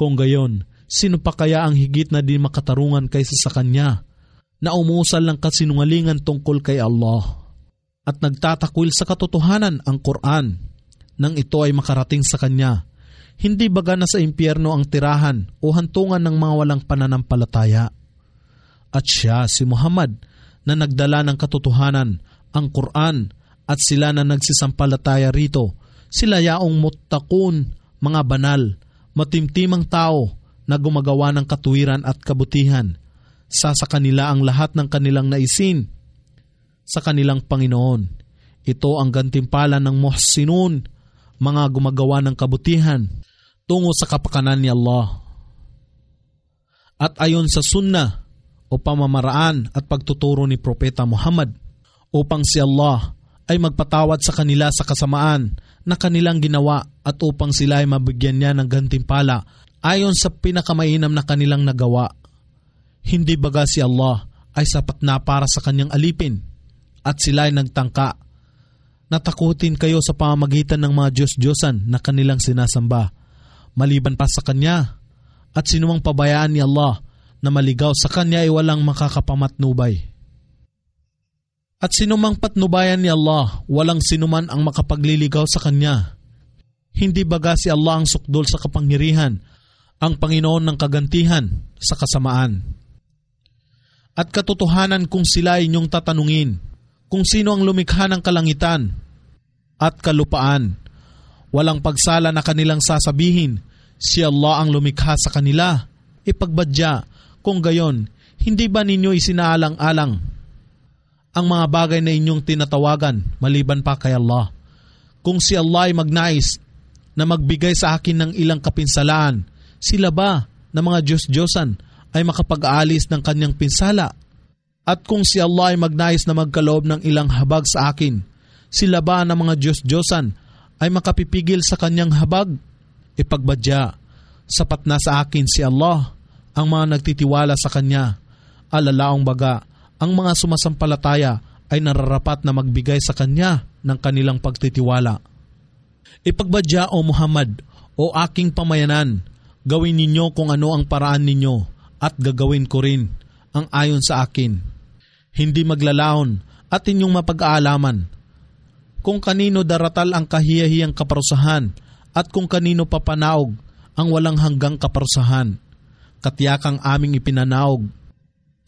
Kung gayon, sino pa kaya ang higit na di makatarungan kaysa sa Kanya? Na umusal ng kasinungalingan tungkol kay Allah. At nagtatakwil sa katotohanan ang Quran. Nang ito ay makarating sa Kanya. Hindi baga na sa impyerno ang tirahan o hantungan ng mga walang pananampalataya. At siya, si Muhammad, na nagdala ng katotohanan, ang Quran, at sila na nagsisampalataya rito, sila yaong mutakun, mga banal, matimtimang tao na gumagawa ng katuwiran at kabutihan. Sa sa kanila ang lahat ng kanilang naisin sa kanilang Panginoon. Ito ang gantimpala ng muhsinun, mga gumagawa ng kabutihan, tungo sa kapakanan ni Allah. At ayon sa sunnah o pamamaraan at pagtuturo ni Propeta Muhammad upang si Allah ay magpatawad sa kanila sa kasamaan na kanilang ginawa at upang sila ay mabigyan niya ng gantimpala ayon sa pinakamainam na kanilang nagawa. Hindi baga si Allah ay sapat na para sa kanyang alipin at sila ay nagtangka. Natakutin kayo sa pamamagitan ng mga Diyos-Diyosan na kanilang sinasamba, maliban pa sa Kanya, at sinumang pabayaan ni Allah na maligaw sa Kanya ay walang makakapamatnubay. At sinumang patnubayan ni Allah, walang sinuman ang makapagliligaw sa Kanya. Hindi baga si Allah ang sukdol sa kapangyarihan ang Panginoon ng kagantihan sa kasamaan. At katotohanan kung sila inyong tatanungin kung sino ang lumikha ng kalangitan at kalupaan. Walang pagsala na kanilang sasabihin, si Allah ang lumikha sa kanila. Ipagbadya, kung gayon, hindi ba ninyo isinaalang-alang ang mga bagay na inyong tinatawagan maliban pa kay Allah? Kung si Allah ay magnais na magbigay sa akin ng ilang kapinsalaan sila ba na mga Diyos-Diyosan ay makapag-aalis ng kanyang pinsala? At kung si Allah ay magnais na magkaloob ng ilang habag sa akin, sila ba na mga Diyos-Diyosan ay makapipigil sa kanyang habag? Ipagbadya, sapat na sa akin si Allah, ang mga nagtitiwala sa Kanya. Alalaong baga, ang mga sumasampalataya ay nararapat na magbigay sa Kanya ng kanilang pagtitiwala. Ipagbadya o Muhammad, o aking pamayanan, Gawin ninyo kung ano ang paraan ninyo at gagawin ko rin ang ayon sa akin. Hindi maglalaon at inyong mapag-aalaman kung kanino daratal ang kahiyahiyang kaparusahan at kung kanino papanaog ang walang hanggang kaparusahan. Katiyakang aming ipinanaog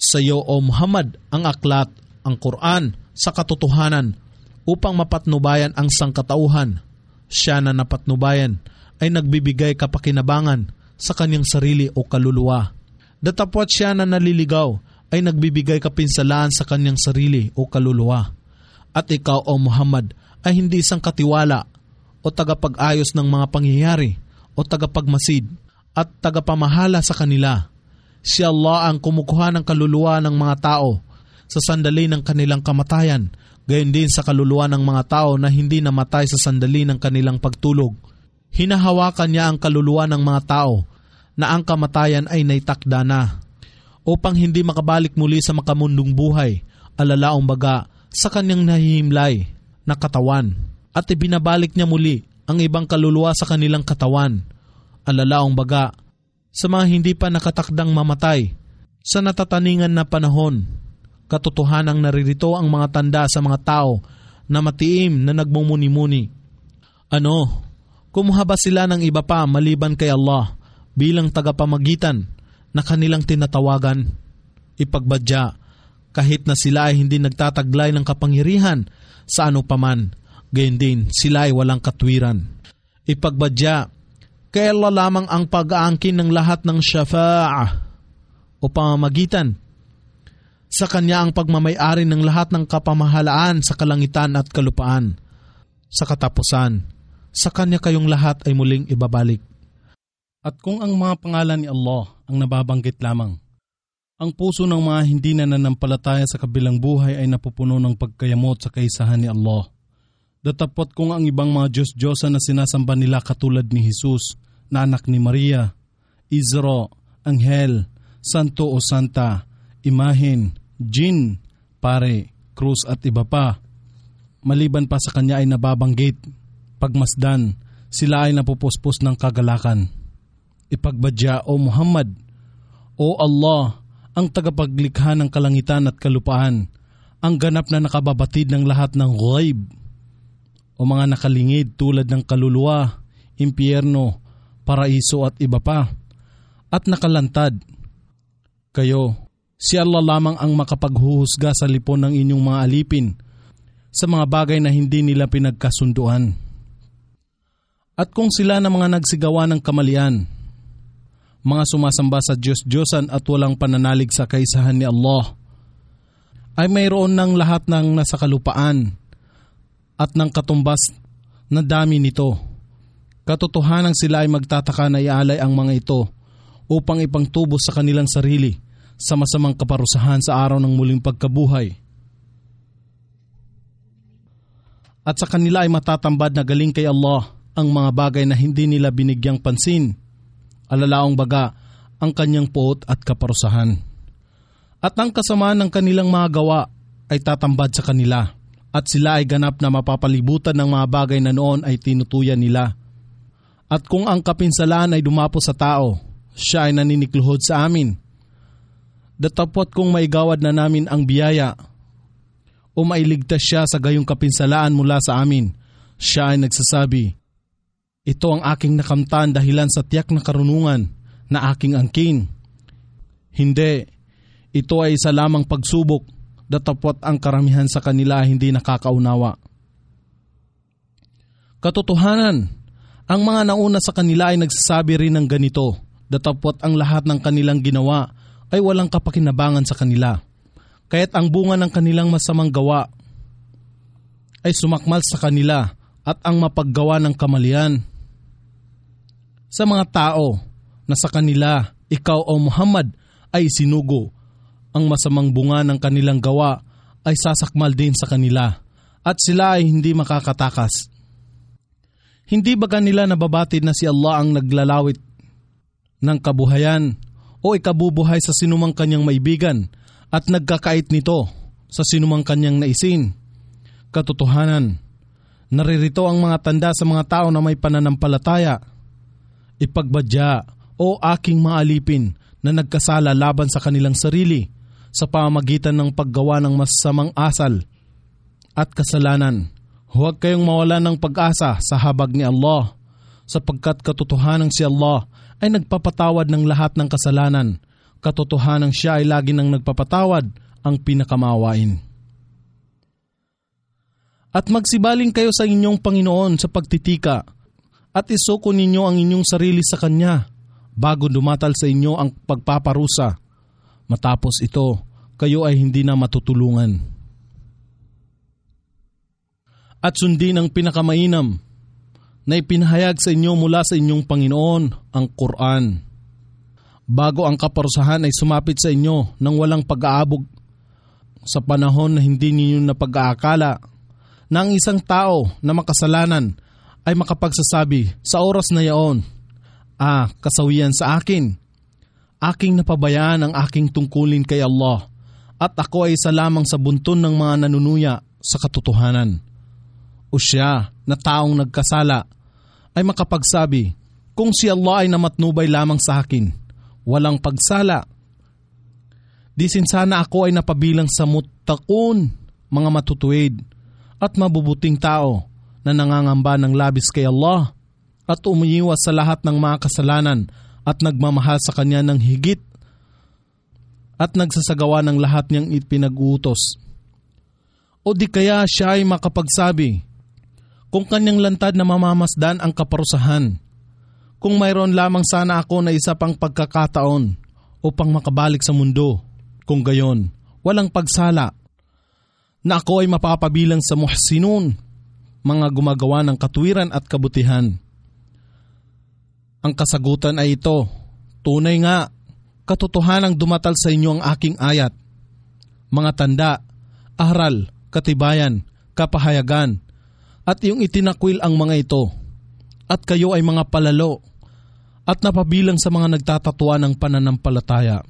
sa iyo o Muhammad ang aklat, ang Quran sa katotohanan upang mapatnubayan ang sangkatauhan. Siya na napatnubayan ay nagbibigay kapakinabangan sa kanyang sarili o kaluluwa. Datapwat siya na naliligaw ay nagbibigay kapinsalaan sa kanyang sarili o kaluluwa. At ikaw o Muhammad ay hindi isang katiwala o tagapag-ayos ng mga pangyayari o tagapagmasid at tagapamahala sa kanila. Si Allah ang kumukuha ng kaluluwa ng mga tao sa sandali ng kanilang kamatayan, gayon din sa kaluluwa ng mga tao na hindi namatay sa sandali ng kanilang pagtulog. Hinahawakan niya ang kaluluwa ng mga tao na ang kamatayan ay naitakda na upang hindi makabalik muli sa makamundong buhay, alalaong baga sa kanyang nahihimlay na katawan at ibinabalik niya muli ang ibang kaluluwa sa kanilang katawan, alalaong baga sa mga hindi pa nakatakdang mamatay sa natataningan na panahon. Katotohanang naririto ang mga tanda sa mga tao na matiim na nagmumuni-muni. Ano, kumuha ba sila ng iba pa maliban kay Allah bilang tagapamagitan na kanilang tinatawagan. Ipagbadya kahit na sila ay hindi nagtataglay ng kapangyarihan sa ano paman, gayon din sila ay walang katwiran. Ipagbadya, kaya lamang ang pag-aangkin ng lahat ng syafa'ah o pamamagitan. Sa kanya ang pagmamayari ng lahat ng kapamahalaan sa kalangitan at kalupaan. Sa katapusan, sa kanya kayong lahat ay muling ibabalik. At kung ang mga pangalan ni Allah ang nababanggit lamang, ang puso ng mga hindi na nanampalataya sa kabilang buhay ay napupuno ng pagkayamot sa kaisahan ni Allah. Datapot kung ang ibang mga Diyos-Diyosa na sinasamba nila katulad ni Jesus na anak ni Maria, Izro, Anghel, Santo o Santa, Imahin, Jin, Pare, Krus at iba pa. Maliban pa sa kanya ay nababanggit, pagmasdan, sila ay napupuspos ng kagalakan Ipagbadya o Muhammad, O Allah, ang tagapaglikha ng kalangitan at kalupaan, ang ganap na nakababatid ng lahat ng ghaib o mga nakalingid tulad ng kaluluwa, impyerno, paraiso at iba pa, at nakalantad. Kayo, si Allah lamang ang makapaghuhusga sa lipon ng inyong mga alipin sa mga bagay na hindi nila pinagkasunduan. At kung sila na mga nagsigawa ng kamalian, mga sumasamba sa Diyos-Diyosan at walang pananalig sa kaisahan ni Allah, ay mayroon ng lahat ng nasa kalupaan at ng katumbas na dami nito. Katotohanan sila ay magtataka na ialay ang mga ito upang ipangtubo sa kanilang sarili sa masamang kaparusahan sa araw ng muling pagkabuhay. At sa kanila ay matatambad na galing kay Allah ang mga bagay na hindi nila binigyang pansin. Alalaong baga ang kanyang puot at kaparusahan. At ang kasamaan ng kanilang mga gawa ay tatambad sa kanila at sila ay ganap na mapapalibutan ng mga bagay na noon ay tinutuyan nila. At kung ang kapinsalaan ay dumapo sa tao, siya ay naninikluhod sa amin. Datapot kung maigawad na namin ang biyaya o mailigtas siya sa gayong kapinsalaan mula sa amin, siya ay nagsasabi, Ito ang aking nakamtan dahilan sa tiyak na karunungan na aking angkin. Hindi, ito ay isa lamang pagsubok, datapot ang karamihan sa kanila hindi nakakaunawa. Katotohanan, ang mga nauna sa kanila ay nagsasabi rin ng ganito, datapot ang lahat ng kanilang ginawa ay walang kapakinabangan sa kanila kaya't ang bunga ng kanilang masamang gawa ay sumakmal sa kanila at ang mapaggawa ng kamalian. Sa mga tao na sa kanila, ikaw o Muhammad ay sinugo, ang masamang bunga ng kanilang gawa ay sasakmal din sa kanila at sila ay hindi makakatakas. Hindi ba kanila nababatid na si Allah ang naglalawit ng kabuhayan o ikabubuhay sa sinumang kanyang maibigan at nagkakait nito sa sinumang kanyang naisin. Katotohanan, naririto ang mga tanda sa mga tao na may pananampalataya. Ipagbadya o aking maalipin na nagkasala laban sa kanilang sarili sa pamamagitan ng paggawa ng masamang asal at kasalanan. Huwag kayong mawala ng pag-asa sa habag ni Allah sapagkat katotohanan si Allah ay nagpapatawad ng lahat ng kasalanan katotohanan siya ay lagi nang nagpapatawad ang pinakamawain. At magsibaling kayo sa inyong Panginoon sa pagtitika at isuko ninyo ang inyong sarili sa Kanya bago dumatal sa inyo ang pagpaparusa. Matapos ito, kayo ay hindi na matutulungan. At sundin ang pinakamainam na ipinahayag sa inyo mula sa inyong Panginoon ang Quran bago ang kaparusahan ay sumapit sa inyo nang walang pag-aabog sa panahon na hindi ninyo na pag-aakala na ang isang tao na makasalanan ay makapagsasabi sa oras na yaon, Ah, kasawian sa akin. Aking napabayaan ang aking tungkulin kay Allah at ako ay isa lamang sa bunton ng mga nanunuya sa katotohanan. O siya na taong nagkasala ay makapagsabi, kung si Allah ay namatnubay lamang sa akin, walang pagsala. Disin sana ako ay napabilang sa mutakon, mga matutuwid at mabubuting tao na nangangamba ng labis kay Allah at umiiwas sa lahat ng mga kasalanan at nagmamahal sa Kanya ng higit at nagsasagawa ng lahat niyang ipinag-uutos. O di kaya siya ay makapagsabi, kung kanyang lantad na mamamasdan ang kaparusahan, kung mayroon lamang sana ako na isa pang pagkakataon upang makabalik sa mundo, kung gayon, walang pagsala, na ako ay mapapabilang sa muhsinun, mga gumagawa ng katwiran at kabutihan. Ang kasagutan ay ito, tunay nga, katotohanang dumatal sa inyo ang aking ayat. Mga tanda, aral, katibayan, kapahayagan, at yung itinakwil ang mga ito. At kayo ay mga palalo, at napabilang sa mga nagtatatuwa ng pananampalataya.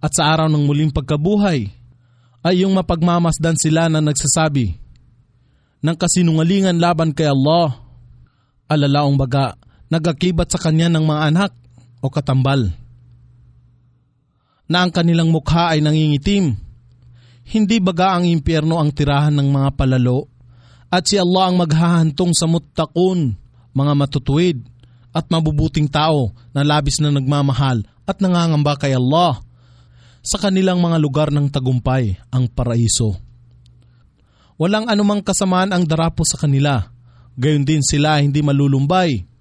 At sa araw ng muling pagkabuhay, ay yung mapagmamasdan sila na nagsasabi ng kasinungalingan laban kay Allah, alalaong baga nagakibat sa kanya ng mga anak o katambal. Na ang kanilang mukha ay nangingitim. Hindi baga ang impyerno ang tirahan ng mga palalo at si Allah ang maghahantong sa muttaqun, mga matutuwid at mabubuting tao na labis na nagmamahal at nangangamba kay Allah sa kanilang mga lugar ng tagumpay, ang paraiso. Walang anumang kasamaan ang darapo sa kanila, gayon din sila hindi malulumbay.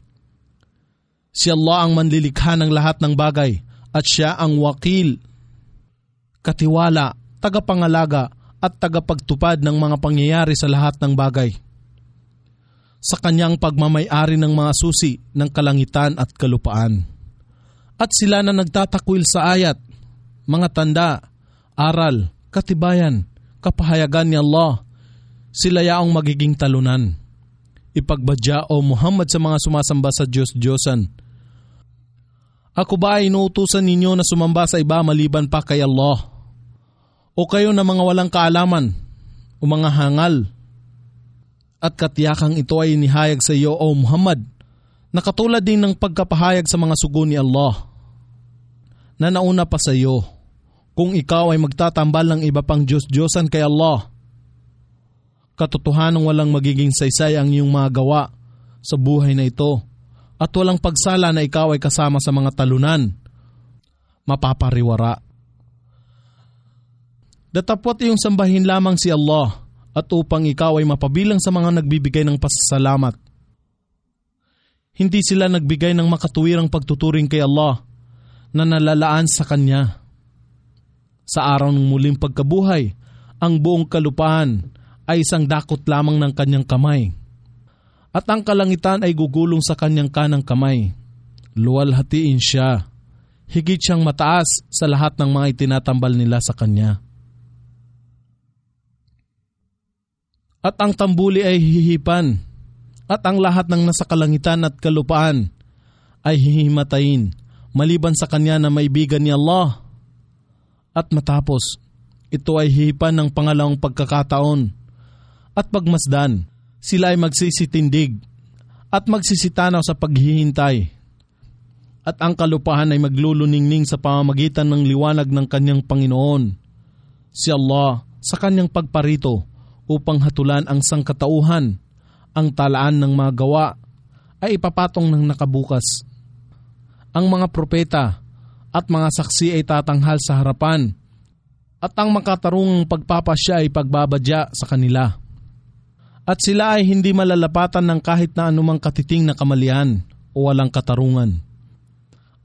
Si Allah ang manlilikha ng lahat ng bagay at siya ang wakil, katiwala, tagapangalaga at tagapagtupad ng mga pangyayari sa lahat ng bagay. Sa kanyang pagmamayari ng mga susi ng kalangitan at kalupaan. At sila na nagtatakwil sa ayat, mga tanda, aral, katibayan, kapahayagan ni Allah, sila yaong magiging talunan. Ipagbadya o Muhammad sa mga sumasamba sa Diyos-Diyosan. Ako ba ay inuutusan ninyo na sumamba sa iba maliban pa kay Allah? O kayo na mga walang kaalaman o mga hangal? At katiyakang ito ay inihayag sa iyo o Muhammad na katulad din ng pagkapahayag sa mga sugo ni Allah na nauna pa sa iyo kung ikaw ay magtatambal ng iba pang Diyos-Diyosan kay Allah. Katotohanang walang magiging saysay ang iyong mga gawa sa buhay na ito at walang pagsala na ikaw ay kasama sa mga talunan. Mapapariwara. Datapot iyong sambahin lamang si Allah at upang ikaw ay mapabilang sa mga nagbibigay ng pasasalamat. Hindi sila nagbigay ng makatuwirang pagtuturing kay Allah na nalalaan sa Kanya. Sa araw ng muling pagkabuhay, ang buong kalupahan ay isang dakot lamang ng kanyang kamay. At ang kalangitan ay gugulong sa kanyang kanang kamay. Luwalhatiin siya. Higit siyang mataas sa lahat ng mga itinatambal nila sa kanya. At ang tambuli ay hihipan, at ang lahat ng nasa kalangitan at kalupaan ay hihimatayin, maliban sa kanya na maibigan ni Allah. At matapos, ito ay hihipan ng pangalawang pagkakataon. At pagmasdan, sila ay magsisitindig at magsisitanaw sa paghihintay. At ang kalupahan ay magluluningning sa pamamagitan ng liwanag ng kanyang Panginoon. Si Allah sa kanyang pagparito upang hatulan ang sangkatauhan, ang talaan ng mga gawa ay ipapatong ng nakabukas. Ang mga propeta at mga saksi ay tatanghal sa harapan at ang makatarungang pagpapasya ay pagbabadya sa kanila. At sila ay hindi malalapatan ng kahit na anumang katiting na kamalian o walang katarungan.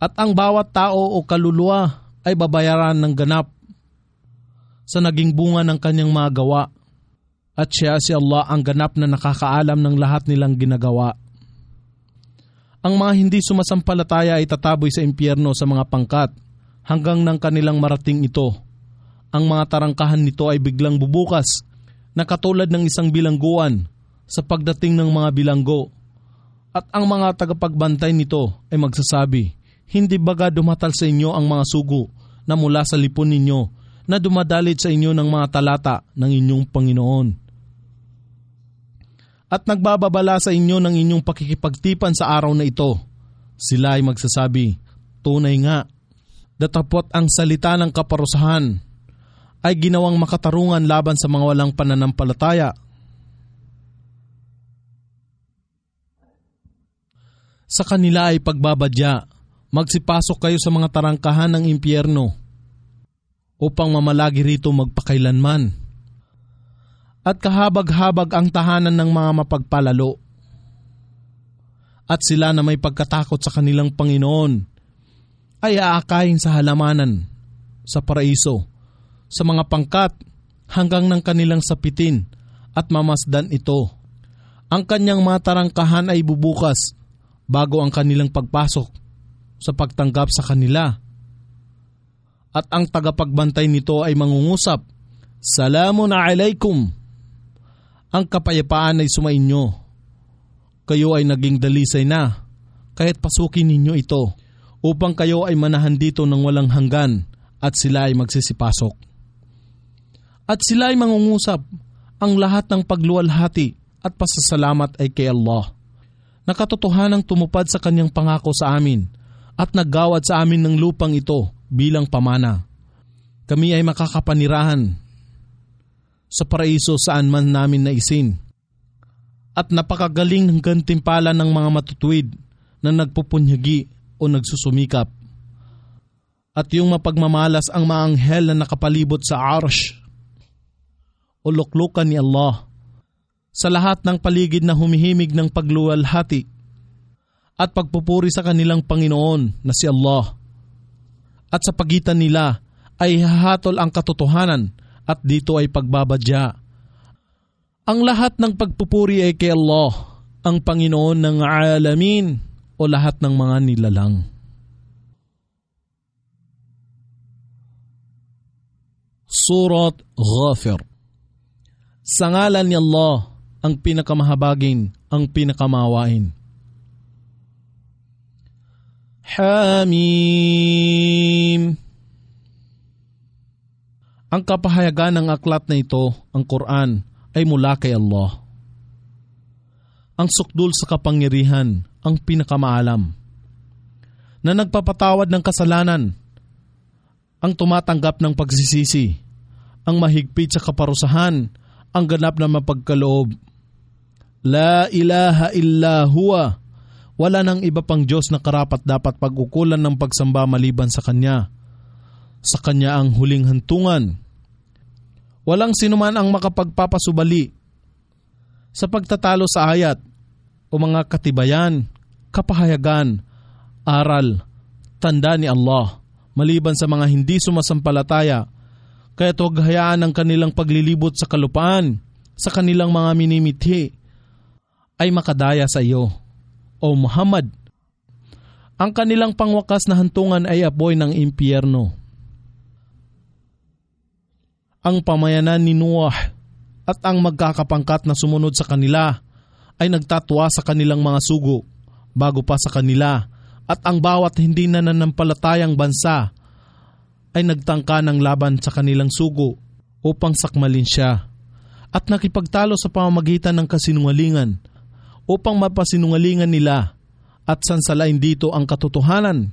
At ang bawat tao o kaluluwa ay babayaran ng ganap sa naging bunga ng kanyang mga gawa at siya si Allah ang ganap na nakakaalam ng lahat nilang ginagawa. Ang mga hindi sumasampalataya ay tataboy sa impyerno sa mga pangkat hanggang nang kanilang marating ito. Ang mga tarangkahan nito ay biglang bubukas na katulad ng isang bilangguan sa pagdating ng mga bilanggo. At ang mga tagapagbantay nito ay magsasabi, Hindi baga dumatal sa inyo ang mga sugo na mula sa lipon ninyo na dumadalit sa inyo ng mga talata ng inyong Panginoon at nagbababala sa inyo ng inyong pakikipagtipan sa araw na ito. Sila ay magsasabi, tunay nga, datapot ang salita ng kaparusahan ay ginawang makatarungan laban sa mga walang pananampalataya. Sa kanila ay pagbabadya, magsipasok kayo sa mga tarangkahan ng impyerno upang mamalagi rito magpakailanman at kahabag-habag ang tahanan ng mga mapagpalalo. At sila na may pagkatakot sa kanilang Panginoon ay aakayin sa halamanan, sa paraiso, sa mga pangkat hanggang ng kanilang sapitin at mamasdan ito. Ang kanyang mga tarangkahan ay bubukas bago ang kanilang pagpasok sa pagtanggap sa kanila. At ang tagapagbantay nito ay mangungusap, Salamun alaikum ang kapayapaan ay sumainyo. Kayo ay naging dalisay na, kahit pasukin ninyo ito, upang kayo ay manahan dito ng walang hanggan at sila ay magsisipasok. At sila ay mangungusap, ang lahat ng pagluwalhati at pasasalamat ay kay Allah, nakatotohanang tumupad sa kanyang pangako sa amin at naggawad sa amin ng lupang ito bilang pamana. Kami ay makakapanirahan sa paraiso saan man namin naisin. At napakagaling ng gantimpala ng mga matutuwid na nagpupunyagi o nagsusumikap. At yung mapagmamalas ang maanghel na nakapalibot sa arsh o luklukan ni Allah sa lahat ng paligid na humihimig ng pagluwalhati at pagpupuri sa kanilang Panginoon na si Allah. At sa pagitan nila ay hahatol ang katotohanan at dito ay pagbabadya. Ang lahat ng pagpupuri ay kay Allah, ang Panginoon ng alamin o lahat ng mga nilalang. Surat Ghafir Sa ngalan ni Allah, ang pinakamahabagin, ang pinakamawain. Hamim Ang kapahayagan ng aklat na ito, ang Quran, ay mula kay Allah. Ang sukdul sa kapangyarihan, ang pinakamaalam. Na nagpapatawad ng kasalanan, ang tumatanggap ng pagsisisi, ang mahigpit sa kaparusahan, ang ganap na mapagkaloob La ilaha illa huwa. Wala nang iba pang Diyos na karapat dapat pag-ukulan ng pagsamba maliban sa Kanya. Sa Kanya ang huling hantungan. Walang sinuman ang makapagpapasubali sa pagtatalo sa ayat o mga katibayan, kapahayagan, aral, tanda ni Allah maliban sa mga hindi sumasampalataya kaya huwag hayaan ang kanilang paglilibot sa kalupaan, sa kanilang mga minimithi, ay makadaya sa iyo. O Muhammad, ang kanilang pangwakas na hantungan ay apoy ng impyerno. Ang pamayanan ni Noah at ang magkakapangkat na sumunod sa kanila ay nagtatwa sa kanilang mga sugo bago pa sa kanila at ang bawat hindi na nananampalatayang bansa ay nagtangka ng laban sa kanilang sugo upang sakmalin siya at nakipagtalo sa pamamagitan ng kasinungalingan upang mapasinungalingan nila at sansalain dito ang katotohanan.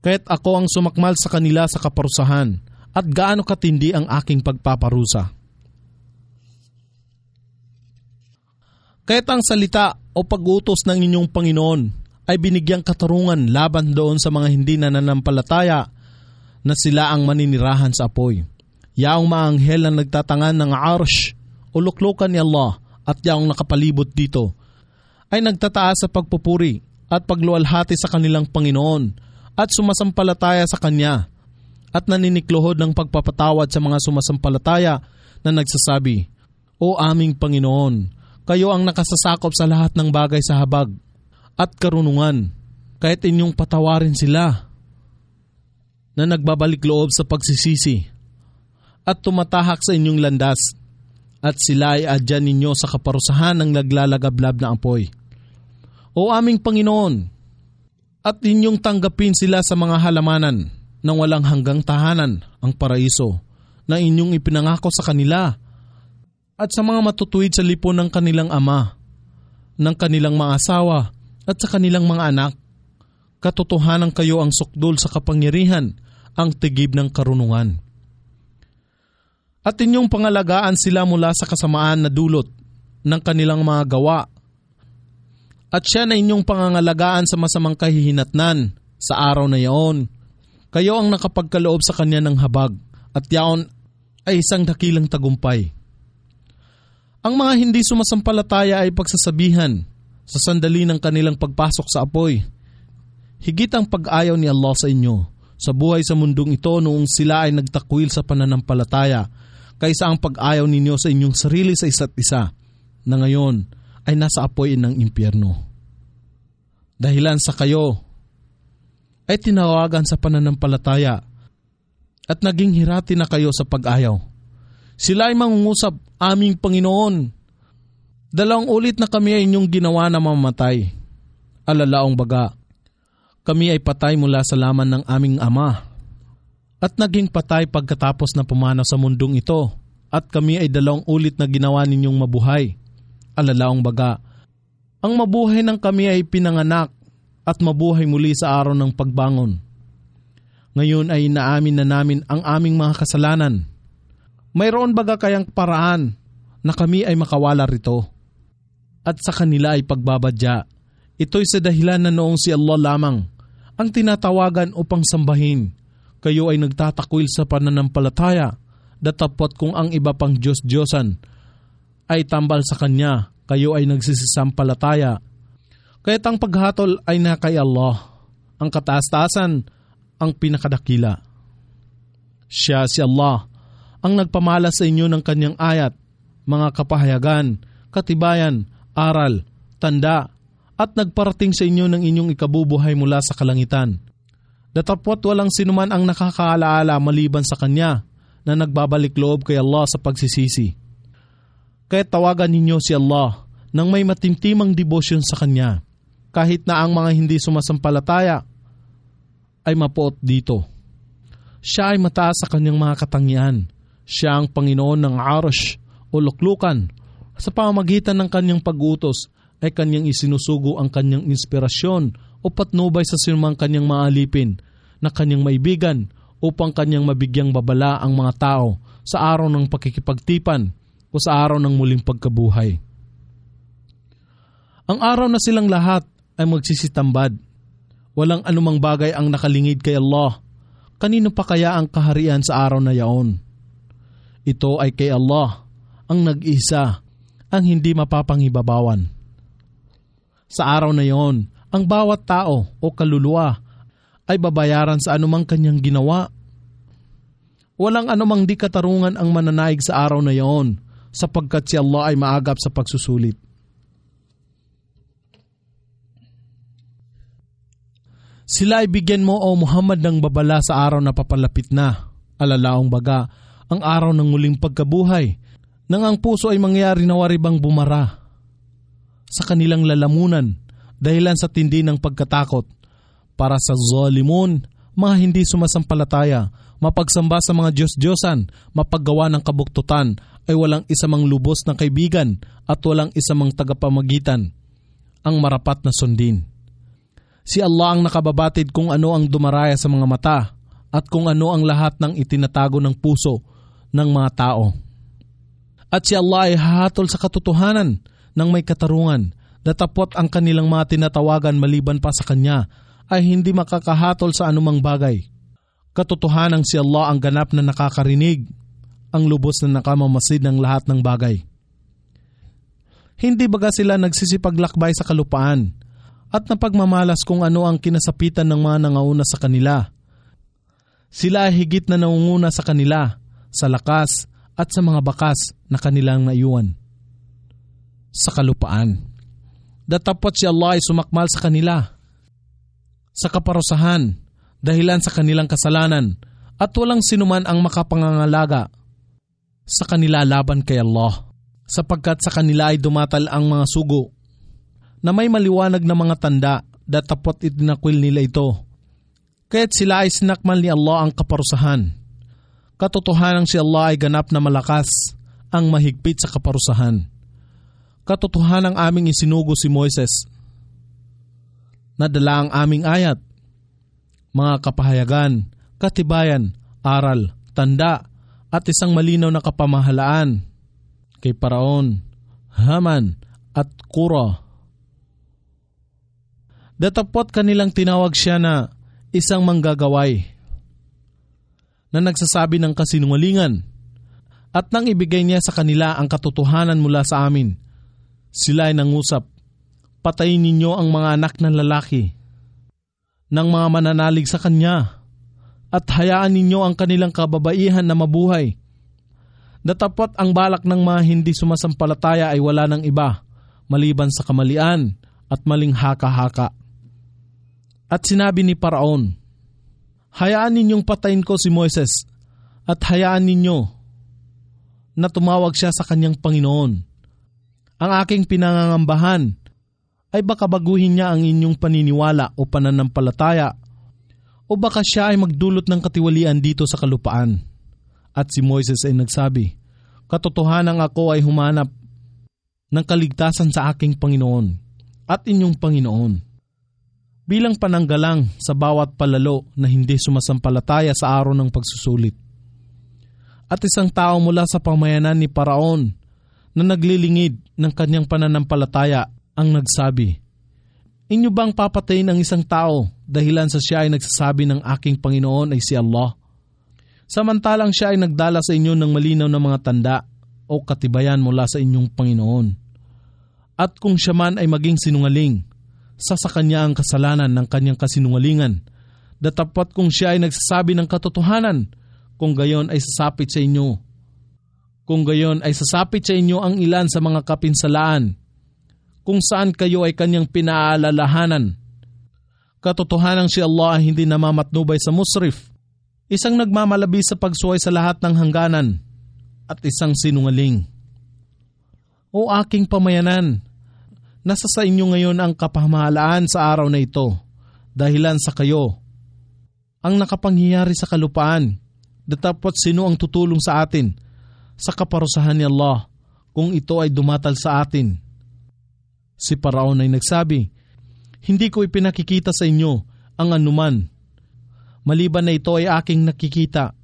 Kaya't ako ang sumakmal sa kanila sa kaparusahan at gaano katindi ang aking pagpaparusa. Kaya't ang salita o pag-utos ng inyong Panginoon ay binigyang katarungan laban doon sa mga hindi nananampalataya na sila ang maninirahan sa apoy. Yaong maanghel na nagtatangan ng arsh o luklukan ni Allah at yaong nakapalibot dito ay nagtataas sa pagpupuri at pagluwalhati sa kanilang Panginoon at sumasampalataya sa Kanya at naninikluhod ng pagpapatawad sa mga sumasampalataya na nagsasabi, O aming Panginoon, kayo ang nakasasakop sa lahat ng bagay sa habag at karunungan, kahit inyong patawarin sila na nagbabalik loob sa pagsisisi at tumatahak sa inyong landas at sila ay adyan ninyo sa kaparusahan ng naglalagablab na apoy. O aming Panginoon, at inyong tanggapin sila sa mga halamanan ng walang hanggang tahanan, ang paraiso, na inyong ipinangako sa kanila at sa mga matutuwid sa lipon ng kanilang ama, ng kanilang mga asawa at sa kanilang mga anak. Katotohanan kayo ang sukdol sa kapangyarihan, ang tigib ng karunungan. At inyong pangalagaan sila mula sa kasamaan na dulot ng kanilang mga gawa at siya na inyong pangangalagaan sa masamang kahihinatnan sa araw na yaon. Kayo ang nakapagkaloob sa kanya ng habag at yaon ay isang dakilang tagumpay. Ang mga hindi sumasampalataya ay pagsasabihan sa sandali ng kanilang pagpasok sa apoy. Higit ang pag-ayaw ni Allah sa inyo sa buhay sa mundong ito noong sila ay nagtakwil sa pananampalataya kaysa ang pag-ayaw ninyo sa inyong sarili sa isa't isa na ngayon ay nasa apoy ng impyerno. Dahilan sa kayo ay tinawagan sa pananampalataya at naging hirati na kayo sa pag-ayaw. Sila ay mangungusap, aming Panginoon. Dalawang ulit na kami ay inyong ginawa na mamatay. Alalaong baga, kami ay patay mula sa laman ng aming ama. At naging patay pagkatapos na pumanaw sa mundong ito. At kami ay dalawang ulit na ginawa ninyong mabuhay alalaong baga. Ang mabuhay ng kami ay pinanganak at mabuhay muli sa araw ng pagbangon. Ngayon ay inaamin na namin ang aming mga kasalanan. Mayroon baga kayang paraan na kami ay makawala rito? At sa kanila ay pagbabadya. Ito'y sa dahilan na noong si Allah lamang ang tinatawagan upang sambahin. Kayo ay nagtatakwil sa pananampalataya, datapot kung ang iba pang Diyos-Diyosan ay tambal sa Kanya, kayo ay nagsisisampalataya. Kaya't ang paghatol ay na kay Allah, ang kataas-taasan, ang pinakadakila. Siya si Allah, ang nagpamala sa inyo ng kanyang ayat, mga kapahayagan, katibayan, aral, tanda, at nagparating sa inyo ng inyong ikabubuhay mula sa kalangitan. Datapwat walang sinuman ang nakakaalaala maliban sa Kanya na nagbabalik loob kay Allah sa pagsisisi. Kaya tawagan ninyo si Allah nang may matimtimang debosyon sa Kanya, kahit na ang mga hindi sumasampalataya ay mapuot dito. Siya ay mataas sa kanyang mga katangian. Siya ang Panginoon ng Arash o luklukan. Sa pamamagitan ng kanyang pag-utos ay kanyang isinusugo ang kanyang inspirasyon o patnubay sa sinumang kanyang maalipin na kanyang maibigan upang kanyang mabigyang babala ang mga tao sa araw ng pakikipagtipan o sa araw ng muling pagkabuhay. Ang araw na silang lahat ay magsisitambad. Walang anumang bagay ang nakalingid kay Allah. Kanino pa kaya ang kaharian sa araw na yaon? Ito ay kay Allah, ang nag-isa, ang hindi mapapangibabawan. Sa araw na yon, ang bawat tao o kaluluwa ay babayaran sa anumang kanyang ginawa. Walang anumang di katarungan ang mananaig sa araw na yon sapagkat si Allah ay maagap sa pagsusulit. Sila ay bigyan mo o Muhammad ng babala sa araw na papalapit na, alalaong baga, ang araw ng muling pagkabuhay, nang ang puso ay mangyari na waribang bumara sa kanilang lalamunan dahilan sa tindi ng pagkatakot para sa zalimun, mga hindi sumasampalataya, mapagsamba sa mga Diyos-Diyosan, mapaggawa ng kabuktutan, ay walang isamang lubos na kaibigan at walang isamang tagapamagitan, ang marapat na sundin. Si Allah ang nakababatid kung ano ang dumaraya sa mga mata at kung ano ang lahat ng itinatago ng puso ng mga tao. At si Allah ay hahatol sa katotohanan ng may katarungan, datapot ang kanilang mga tinatawagan maliban pa sa Kanya ay hindi makakahatol sa anumang bagay. Katotohanan si Allah ang ganap na nakakarinig, ang lubos na nakamamasid ng lahat ng bagay. Hindi baga sila nagsisipaglakbay sa kalupaan at napagmamalas kung ano ang kinasapitan ng mga nangauna sa kanila. Sila ay higit na nangunguna sa kanila, sa lakas at sa mga bakas na kanilang naiwan. Sa kalupaan. Datapot si Allah ay sumakmal sa kanila. Sa kaparusahan, dahilan sa kanilang kasalanan, at walang sinuman ang makapangangalaga sa kanila laban kay Allah, sapagkat sa kanila ay dumatal ang mga sugo na may maliwanag na mga tanda datapot itinakwil nila ito. Kaya't sila ay sinakmal ni Allah ang kaparusahan. Katotohanan si Allah ay ganap na malakas ang mahigpit sa kaparusahan. Katotohanan aming isinugo si Moises. Nadala ang aming ayat, mga kapahayagan, katibayan, aral, tanda, at isang malinaw na kapamahalaan kay Paraon, Haman, at Kura Datapot kanilang tinawag siya na isang manggagaway na nagsasabi ng kasinungalingan at nang ibigay niya sa kanila ang katotohanan mula sa amin. Sila ay nangusap, patayin ninyo ang mga anak ng lalaki ng mga mananalig sa kanya at hayaan ninyo ang kanilang kababaihan na mabuhay. Datapot ang balak ng mga hindi sumasampalataya ay wala ng iba maliban sa kamalian at maling haka-haka. At sinabi ni Paraon, Hayaan ninyong patayin ko si Moises at hayaan ninyo na tumawag siya sa kanyang Panginoon. Ang aking pinangangambahan ay baka baguhin niya ang inyong paniniwala o pananampalataya o baka siya ay magdulot ng katiwalian dito sa kalupaan. At si Moises ay nagsabi, Katotohanan ako ay humanap ng kaligtasan sa aking Panginoon. at inyong Panginoon. Bilang pananggalang sa bawat palalo na hindi sumasampalataya sa araw ng pagsusulit. At isang tao mula sa pamayanan ni Paraon na naglilingid ng kanyang pananampalataya ang nagsabi, Inyo bang papatayin ang isang tao dahilan sa siya ay nagsasabi ng aking Panginoon ay si Allah? Samantalang siya ay nagdala sa inyo ng malinaw na mga tanda o katibayan mula sa inyong Panginoon at kung siya man ay maging sinungaling, sa sa kanya ang kasalanan ng kanyang kasinungalingan. Datapat kung siya ay nagsasabi ng katotohanan, kung gayon ay sasapit sa inyo. Kung gayon ay sasapit sa inyo ang ilan sa mga kapinsalaan, kung saan kayo ay kanyang pinaalalahanan. Katotohanan si Allah ay hindi namamatnubay sa musrif, isang nagmamalabi sa pagsuway sa lahat ng hangganan, at isang sinungaling. O aking pamayanan, Nasa sa inyo ngayon ang kapamahalaan sa araw na ito, dahilan sa kayo. Ang nakapangyayari sa kalupaan, datapot sino ang tutulong sa atin sa kaparusahan ni Allah kung ito ay dumatal sa atin. Si Paraon ay nagsabi, Hindi ko ipinakikita sa inyo ang anuman, maliban na ito ay aking nakikita.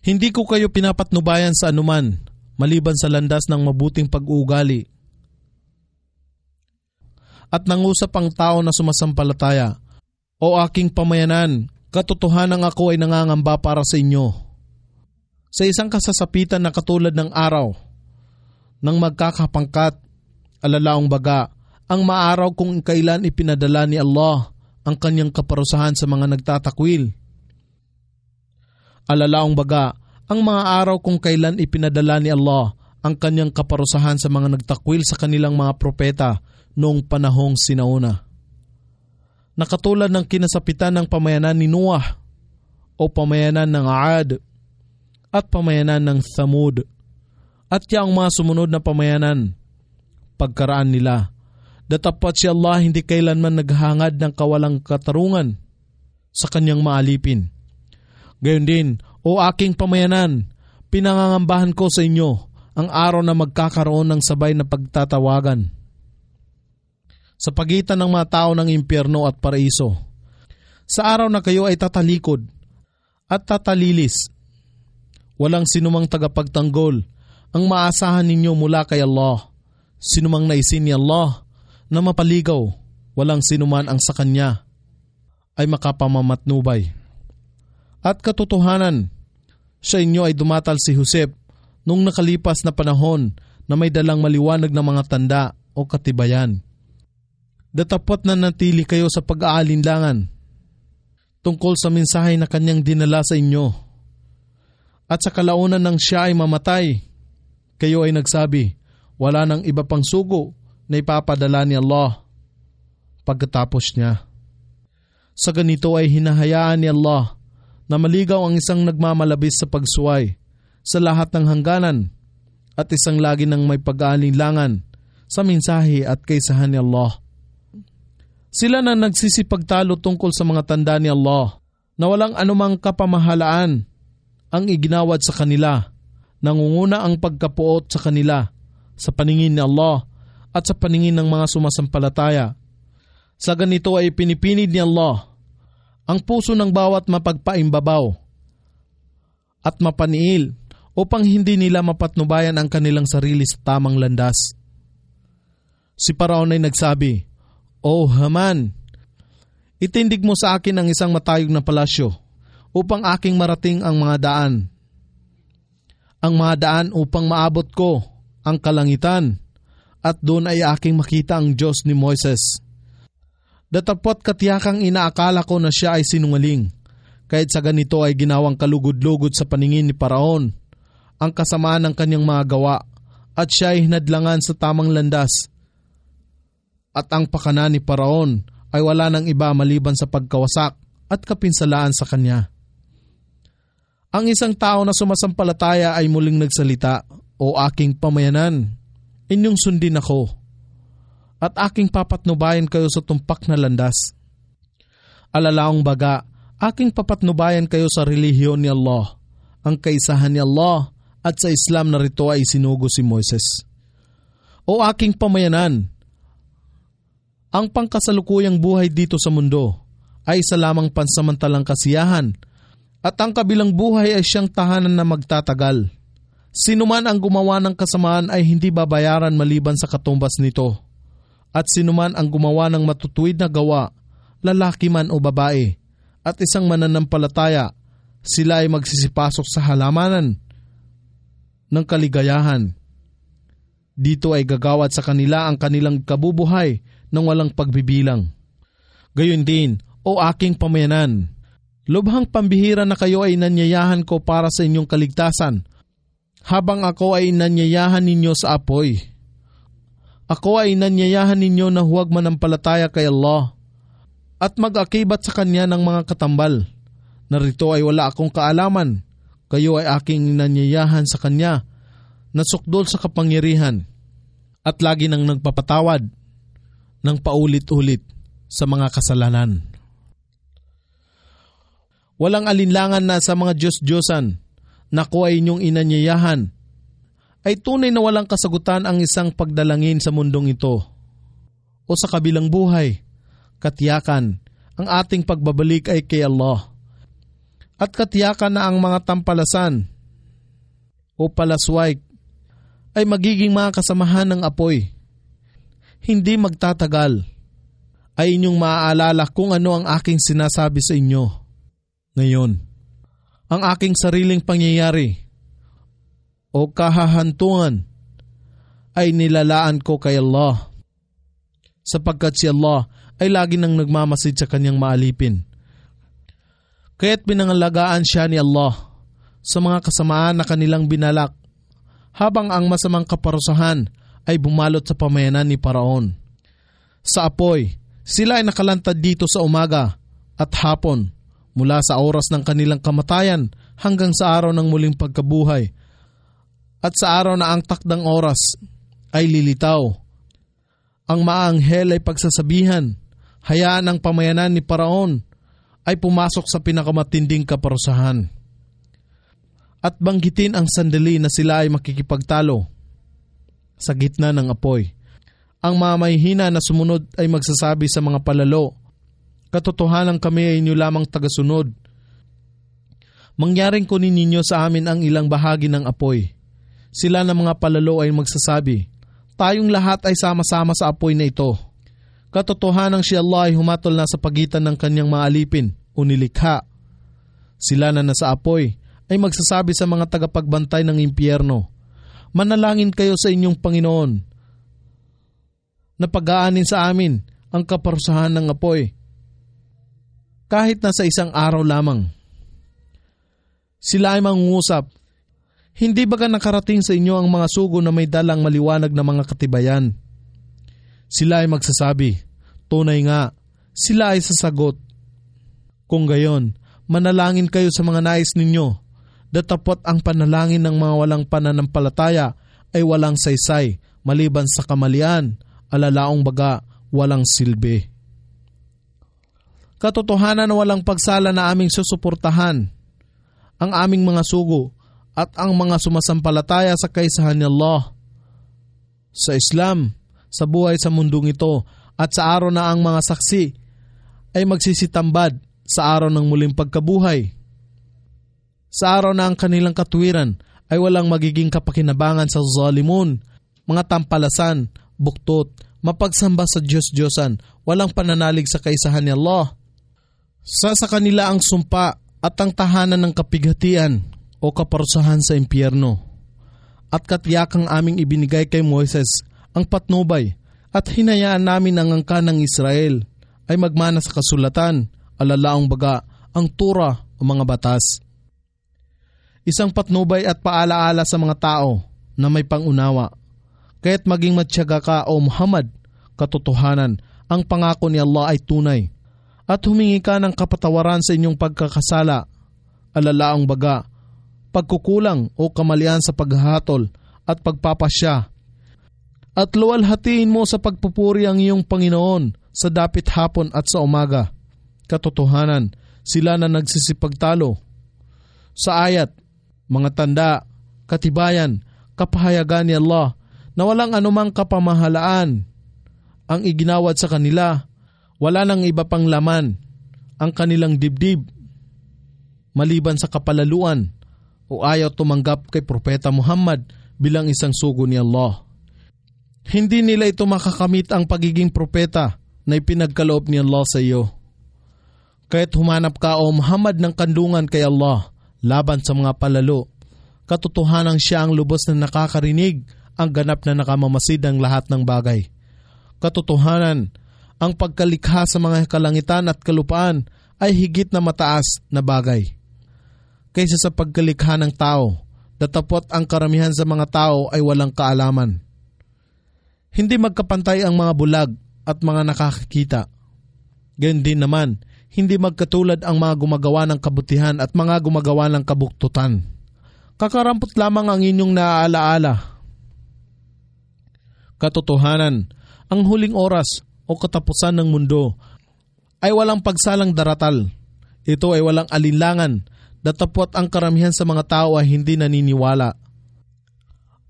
Hindi ko kayo pinapatnubayan sa anuman, maliban sa landas ng mabuting pag-uugali at nangusap ang tao na sumasampalataya. O aking pamayanan, katotohanan ako ay nangangamba para sa inyo. Sa isang kasasapitan na katulad ng araw, nang magkakapangkat, alalaong baga, ang maaraw kung kailan ipinadala ni Allah ang kanyang kaparusahan sa mga nagtatakwil. Alalaong baga, ang mga araw kung kailan ipinadala ni Allah ang kanyang kaparusahan sa mga nagtakwil sa kanilang mga propeta noong panahong sinauna. Nakatulad ng kinasapitan ng pamayanan ni Noah o pamayanan ng Aad at pamayanan ng Thamud at yang mga sumunod na pamayanan pagkaraan nila. Datapat si Allah hindi kailanman naghangad ng kawalang katarungan sa kanyang maalipin. Gayon din, o aking pamayanan, pinangangambahan ko sa inyo ang araw na magkakaroon ng sabay na pagtatawagan sa pagitan ng mga tao ng impyerno at paraiso. Sa araw na kayo ay tatalikod at tatalilis. Walang sinumang tagapagtanggol ang maasahan ninyo mula kay Allah. Sinumang naisin ni Allah na mapaligaw, walang sinuman ang sa Kanya ay makapamamatnubay. At katotohanan, sa inyo ay dumatal si Josep nung nakalipas na panahon na may dalang maliwanag na mga tanda o katibayan datapot na natili kayo sa pag-aalinlangan tungkol sa mensahe na kanyang dinala sa inyo. At sa kalaunan ng siya ay mamatay, kayo ay nagsabi, wala nang iba pang sugo na ipapadala ni Allah pagkatapos niya. Sa ganito ay hinahayaan ni Allah na maligaw ang isang nagmamalabis sa pagsuway sa lahat ng hangganan at isang lagi ng may pag-aalinlangan sa mensahe at kaysahan ni Allah sila na nagsisipagtalo tungkol sa mga tanda ni Allah na walang anumang kapamahalaan ang iginawad sa kanila. Nangunguna ang pagkapuot sa kanila sa paningin ni Allah at sa paningin ng mga sumasampalataya. Sa ganito ay pinipinid ni Allah ang puso ng bawat mapagpaimbabaw at mapaniil upang hindi nila mapatnubayan ang kanilang sarili sa tamang landas. Si Paraon ay nagsabi, o Haman, itindig mo sa akin ang isang matayog na palasyo upang aking marating ang mga daan. Ang mga daan upang maabot ko ang kalangitan at doon ay aking makita ang Diyos ni Moises. Datapot katiyakang inaakala ko na siya ay sinungaling, kahit sa ganito ay ginawang kalugod-lugod sa paningin ni Paraon ang kasamaan ng kanyang mga gawa at siya ay hinadlangan sa tamang landas at ang pakana ni Paraon ay wala nang iba maliban sa pagkawasak at kapinsalaan sa kanya. Ang isang tao na sumasampalataya ay muling nagsalita, O aking pamayanan, inyong sundin ako, at aking papatnubayan kayo sa tumpak na landas. Alalaong baga, aking papatnubayan kayo sa relihiyon ni Allah, ang kaisahan ni Allah at sa Islam na rito ay sinugo si Moises. O aking pamayanan, Ang pangkasalukuyang buhay dito sa mundo ay isa lamang pansamantalang kasiyahan at ang kabilang buhay ay siyang tahanan na magtatagal. Sino man ang gumawa ng kasamaan ay hindi babayaran maliban sa katumbas nito. At sino man ang gumawa ng matutuwid na gawa, lalaki man o babae, at isang mananampalataya, sila ay magsisipasok sa halamanan ng kaligayahan. Dito ay gagawad sa kanila ang kanilang kabubuhay ng walang pagbibilang. Gayon din, o aking pamayanan, lubhang pambihira na kayo ay nanyayahan ko para sa inyong kaligtasan, habang ako ay nanyayahan ninyo sa apoy. Ako ay nanyayahan ninyo na huwag manampalataya kay Allah at mag-akibat sa Kanya ng mga katambal. Narito ay wala akong kaalaman, kayo ay aking nanyayahan sa Kanya na sukdol sa kapangyarihan at lagi nang nagpapatawad ng paulit-ulit sa mga kasalanan. Walang alinlangan na sa mga Diyos-Diyosan na ay inyong inanyayahan ay tunay na walang kasagutan ang isang pagdalangin sa mundong ito. O sa kabilang buhay, katiyakan, ang ating pagbabalik ay kay Allah. At katiyakan na ang mga tampalasan o palasway ay magiging mga kasamahan ng apoy hindi magtatagal, ay inyong maaalala kung ano ang aking sinasabi sa inyo. Ngayon, ang aking sariling pangyayari o kahahantungan ay nilalaan ko kay Allah sapagkat si Allah ay lagi nang nagmamasid sa kanyang maalipin. Kaya't pinangalagaan siya ni Allah sa mga kasamaan na kanilang binalak habang ang masamang kaparusahan ay bumalot sa pamayanan ni Paraon. Sa apoy, sila ay nakalantad dito sa umaga at hapon mula sa oras ng kanilang kamatayan hanggang sa araw ng muling pagkabuhay. At sa araw na ang takdang oras ay lilitaw. Ang maanghel ay pagsasabihan, hayaan ang pamayanan ni Paraon ay pumasok sa pinakamatinding kaparusahan. At banggitin ang sandali na sila ay makikipagtalo sa gitna ng apoy. Ang mamayhina na sumunod ay magsasabi sa mga palalo, Katotohanan kami ay inyo lamang tagasunod. Mangyaring kunin ninyo sa amin ang ilang bahagi ng apoy. Sila na mga palalo ay magsasabi, Tayong lahat ay sama-sama sa apoy na ito. Katotohanan si Allah ay humatol na sa pagitan ng kanyang maalipin o nilikha. Sila na nasa apoy ay magsasabi sa mga tagapagbantay ng impyerno, manalangin kayo sa inyong Panginoon na pag-aanin sa amin ang kaparusahan ng apoy. Kahit na sa isang araw lamang. Sila ay mangungusap, hindi ba ka nakarating sa inyo ang mga sugo na may dalang maliwanag na mga katibayan? Sila ay magsasabi, tunay nga, sila ay sasagot. Kung gayon, manalangin kayo sa mga nais ninyo datapot ang panalangin ng mga walang pananampalataya ay walang saysay maliban sa kamalian, alalaong baga, walang silbi. Katotohanan na walang pagsala na aming susuportahan ang aming mga sugo at ang mga sumasampalataya sa kaisahan ni Allah. Sa Islam, sa buhay sa mundong ito at sa araw na ang mga saksi ay magsisitambad sa araw ng muling pagkabuhay sa araw na ang kanilang katuwiran ay walang magiging kapakinabangan sa zalimun, mga tampalasan, buktot, mapagsamba sa Diyos-Diyosan, walang pananalig sa kaisahan ni Allah. Sa sa kanila ang sumpa at ang tahanan ng kapighatian o kaparusahan sa impyerno. At katiyakang aming ibinigay kay Moises ang patnubay at hinayaan namin ang angka ng Israel ay magmana sa kasulatan, alalaong baga, ang tura o mga batas isang patnubay at paalaala sa mga tao na may pangunawa. Kaya't maging matyaga ka o Muhammad, katotohanan, ang pangako ni Allah ay tunay. At humingi ka ng kapatawaran sa inyong pagkakasala, alalaang baga, pagkukulang o kamalian sa paghahatol at pagpapasya. At luwalhatiin mo sa pagpupuri ang iyong Panginoon sa dapit hapon at sa umaga. Katotohanan, sila na nagsisipagtalo. Sa ayat, mga tanda, katibayan, kapahayagan ni Allah na walang anumang kapamahalaan ang iginawad sa kanila. Wala nang iba pang laman ang kanilang dibdib maliban sa kapalaluan o ayaw tumanggap kay Propeta Muhammad bilang isang sugo ni Allah. Hindi nila ito makakamit ang pagiging propeta na ipinagkaloob ni Allah sa iyo. Kaya't humanap ka o Muhammad ng kandungan kay Allah laban sa mga palalo. Katotohanan siya ang lubos na nakakarinig ang ganap na nakamamasid ng lahat ng bagay. Katotohanan, ang pagkalikha sa mga kalangitan at kalupaan ay higit na mataas na bagay. Kaysa sa pagkalikha ng tao, datapot ang karamihan sa mga tao ay walang kaalaman. Hindi magkapantay ang mga bulag at mga nakakikita. Ganyan din naman, hindi magkatulad ang mga gumagawa ng kabutihan at mga gumagawa ng kabuktutan. Kakarampot lamang ang inyong naaalaala. Katotohanan, ang huling oras o katapusan ng mundo ay walang pagsalang daratal. Ito ay walang alinlangan, datapot ang karamihan sa mga tao ay hindi naniniwala.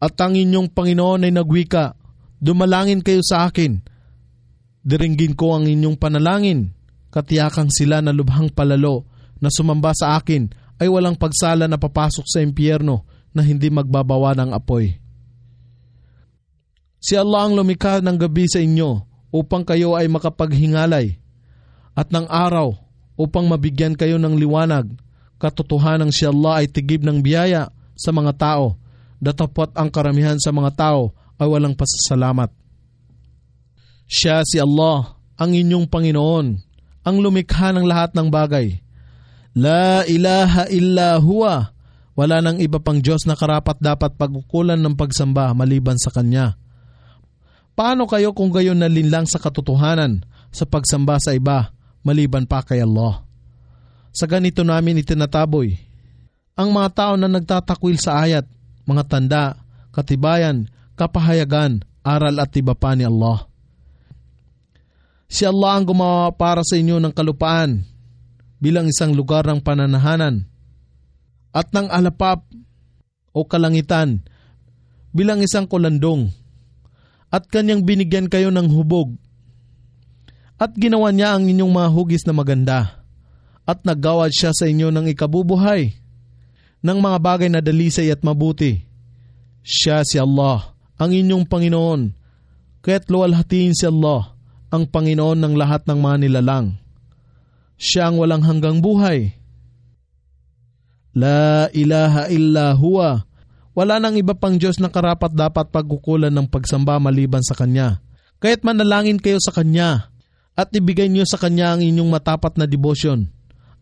At ang inyong Panginoon ay nagwika, dumalangin kayo sa akin. Diringgin ko ang inyong panalangin, katiyakang sila na lubhang palalo na sumamba sa akin ay walang pagsala na papasok sa impyerno na hindi magbabawa ng apoy. Si Allah ang lumikha ng gabi sa inyo upang kayo ay makapaghingalay at ng araw upang mabigyan kayo ng liwanag. Katotohanan si Allah ay tigib ng biyaya sa mga tao. Datapot ang karamihan sa mga tao ay walang pasasalamat. Siya si Allah, ang inyong Panginoon, ang lumikha ng lahat ng bagay. La ilaha illa huwa. Wala nang iba pang Diyos na karapat dapat pagkukulan ng pagsamba maliban sa Kanya. Paano kayo kung gayon nalinlang sa katotohanan sa pagsamba sa iba maliban pa kay Allah? Sa ganito namin itinataboy ang mga tao na nagtatakwil sa ayat, mga tanda, katibayan, kapahayagan, aral at iba pa ni Allah. Si Allah ang gumawa para sa inyo ng kalupaan bilang isang lugar ng pananahanan at ng alapap o kalangitan bilang isang kulandong at kanyang binigyan kayo ng hubog. At ginawa niya ang inyong mga hugis na maganda. At naggawad siya sa inyo ng ikabubuhay ng mga bagay na dalisay at mabuti. Siya si Allah, ang inyong Panginoon. Kaya't luwalhatiin si Allah, ang Panginoon ng lahat ng mga nilalang. Siya ang walang hanggang buhay. La ilaha illa huwa wala nang iba pang Diyos na karapat dapat pagkukulan ng pagsamba maliban sa Kanya. Kaya't manalangin kayo sa Kanya at ibigay niyo sa Kanya ang inyong matapat na debosyon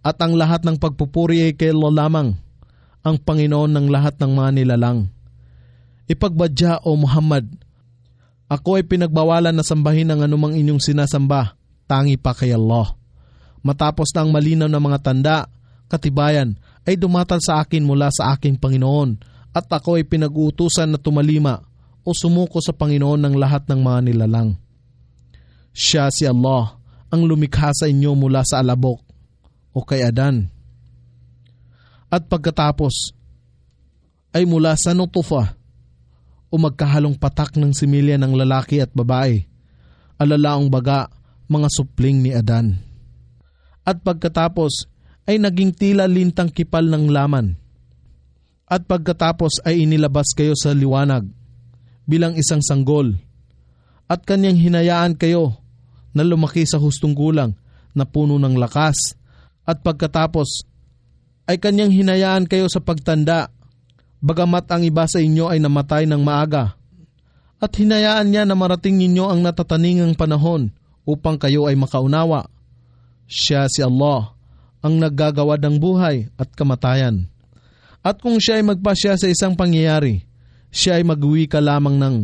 at ang lahat ng pagpupuri ay kay Allah lamang, ang Panginoon ng lahat ng mga nilalang. Ipagbadya o Muhammad, ako ay pinagbawalan na sambahin ang anumang inyong sinasamba, tangi pa kay Allah. Matapos na ang malinaw na mga tanda, katibayan, ay dumatal sa akin mula sa aking Panginoon at ako ay pinag-uutusan na tumalima o sumuko sa Panginoon ng lahat ng mga nilalang. Siya si Allah ang lumikha sa inyo mula sa alabok o kay Adan. At pagkatapos ay mula sa nutufa o magkahalong patak ng similya ng lalaki at babae, alalaong baga mga supling ni Adan. At pagkatapos ay naging tila lintang kipal ng laman at pagkatapos ay inilabas kayo sa liwanag bilang isang sanggol. At kanyang hinayaan kayo na lumaki sa hustong gulang na puno ng lakas. At pagkatapos ay kanyang hinayaan kayo sa pagtanda. Bagamat ang iba sa inyo ay namatay ng maaga at hinayaan niya na marating ninyo ang natataningang panahon upang kayo ay makaunawa. Siya si Allah ang naggagawa ng buhay at kamatayan at kung siya ay magpasya sa isang pangyayari, siya ay magwi ka lamang ng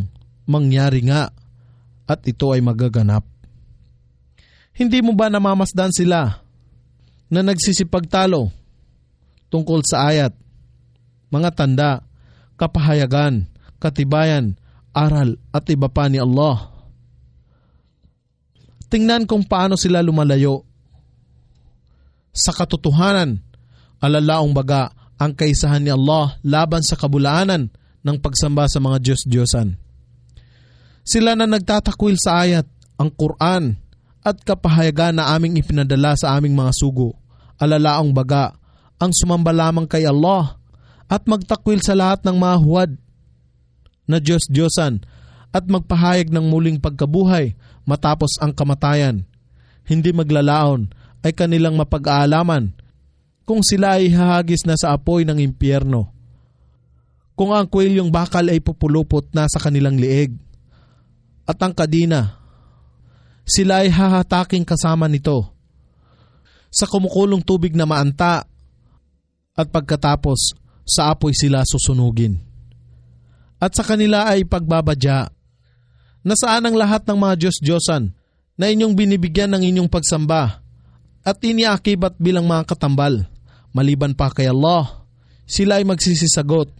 mangyari nga at ito ay magaganap. Hindi mo ba namamasdan sila na nagsisipagtalo tungkol sa ayat, mga tanda, kapahayagan, katibayan, aral at iba pa ni Allah? Tingnan kung paano sila lumalayo. Sa katotohanan, alalaong baga ang kaisahan ni Allah laban sa kabulaanan ng pagsamba sa mga Diyos-Diyosan. Sila na nagtatakwil sa ayat ang Quran at kapahayagan na aming ipinadala sa aming mga sugo, alalaong baga, ang sumamba lamang kay Allah at magtakwil sa lahat ng mga huwad na Diyos-Diyosan at magpahayag ng muling pagkabuhay matapos ang kamatayan. Hindi maglalaon ay kanilang mapag-aalaman kung sila ay hahagis na sa apoy ng impyerno. Kung ang kwelyong bakal ay pupulupot na sa kanilang lieg at ang kadina, sila ay hahataking kasama nito. Sa kumukulong tubig na maanta at pagkatapos sa apoy sila susunugin. At sa kanila ay pagbabadya. Nasaan ang lahat ng mga Diyos-Diyosan na inyong binibigyan ng inyong pagsamba at iniakibat bilang mga katambal. Maliban pa kay Allah, sila ay magsisisagot.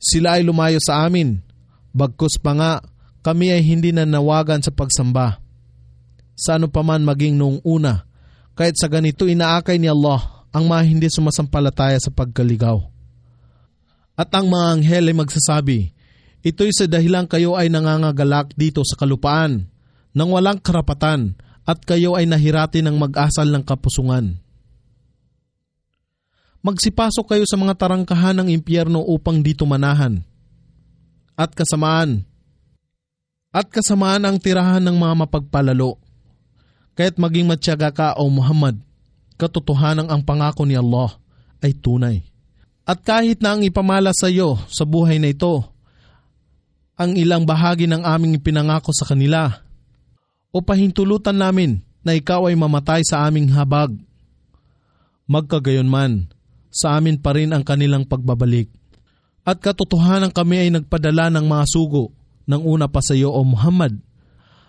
Sila ay lumayo sa amin, bagkus pa nga kami ay hindi na nawagan sa pagsamba. Sa ano paman maging noong una, kahit sa ganito inaakay ni Allah ang mga hindi sumasampalataya sa pagkaligaw. At ang mga anghel ay magsasabi, Ito'y sa dahilang kayo ay nangangagalak dito sa kalupaan, nang walang karapatan, at kayo ay nahirati ng mag-asal ng kapusungan. Magsipasok kayo sa mga tarangkahan ng impyerno upang dito manahan. At kasamaan, at kasamaan ang tirahan ng mga mapagpalalo. Kaya't maging matyaga ka o Muhammad, katotohanan ang pangako ni Allah ay tunay. At kahit na ang ipamala sa iyo sa buhay na ito, ang ilang bahagi ng aming ipinangako sa kanila, o pahintulutan namin na ikaw ay mamatay sa aming habag. Magkagayon man, sa amin pa rin ang kanilang pagbabalik. At katotohanan kami ay nagpadala ng mga sugo ng una pa sa iyo o Muhammad.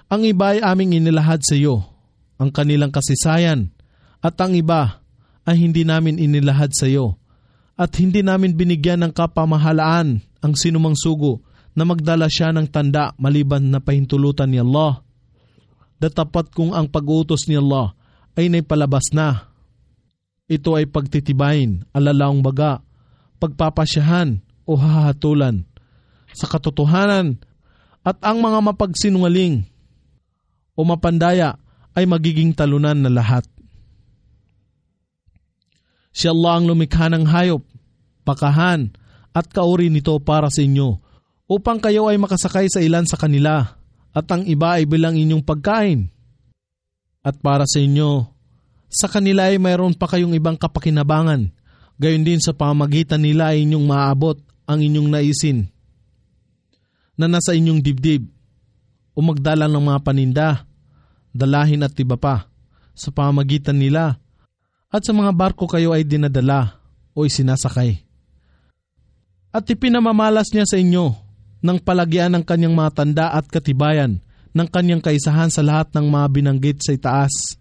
Ang iba ay aming inilahad sa iyo, ang kanilang kasisayan, at ang iba ay hindi namin inilahad sa iyo, at hindi namin binigyan ng kapamahalaan ang sinumang sugo na magdala siya ng tanda maliban na pahintulutan ni Allah. Datapat kung ang pag-utos ni Allah ay naipalabas na. Ito ay pagtitibayin, alalaong baga, pagpapasyahan o hahatulan. Sa katotohanan, at ang mga mapagsinungaling o mapandaya ay magiging talunan na lahat. Si Allah ang lumikha ng hayop, pakahan at kauri nito para sa inyo upang kayo ay makasakay sa ilan sa kanila at ang iba ay bilang inyong pagkain. At para sa inyo, sa kanila ay mayroon pa kayong ibang kapakinabangan, gayon din sa pamagitan nila ay inyong maabot ang inyong naisin na nasa inyong dibdib o magdala ng mga paninda, dalahin at iba pa sa pamagitan nila at sa mga barko kayo ay dinadala o isinasakay. At ipinamamalas niya sa inyo ng palagyan ng kanyang mga tanda at katibayan ng kanyang kaisahan sa lahat ng mga binanggit sa itaas.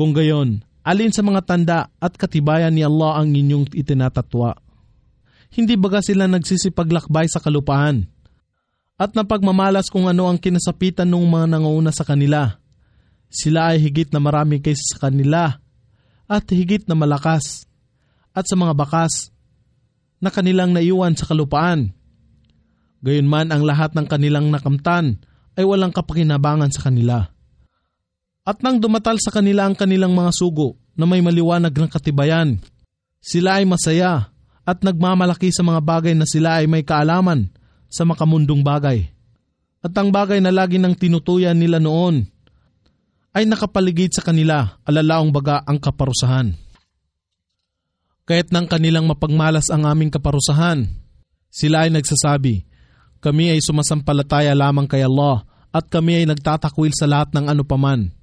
Kung gayon, alin sa mga tanda at katibayan ni Allah ang inyong itinatatwa? Hindi baga sila nagsisipaglakbay sa kalupaan at napagmamalas kung ano ang kinasapitan ng mga nanguuna sa kanila. Sila ay higit na marami kaysa sa kanila at higit na malakas at sa mga bakas na kanilang naiwan sa kalupaan. Gayunman ang lahat ng kanilang nakamtan ay walang kapakinabangan sa kanila. At nang dumatal sa kanila ang kanilang mga sugo na may maliwanag ng katibayan, sila ay masaya at nagmamalaki sa mga bagay na sila ay may kaalaman sa makamundong bagay. At ang bagay na lagi nang tinutuyan nila noon ay nakapaligid sa kanila alalaong baga ang kaparusahan. Kahit nang kanilang mapagmalas ang aming kaparusahan, sila ay nagsasabi, kami ay sumasampalataya lamang kay Allah at kami ay nagtatakwil sa lahat ng ano paman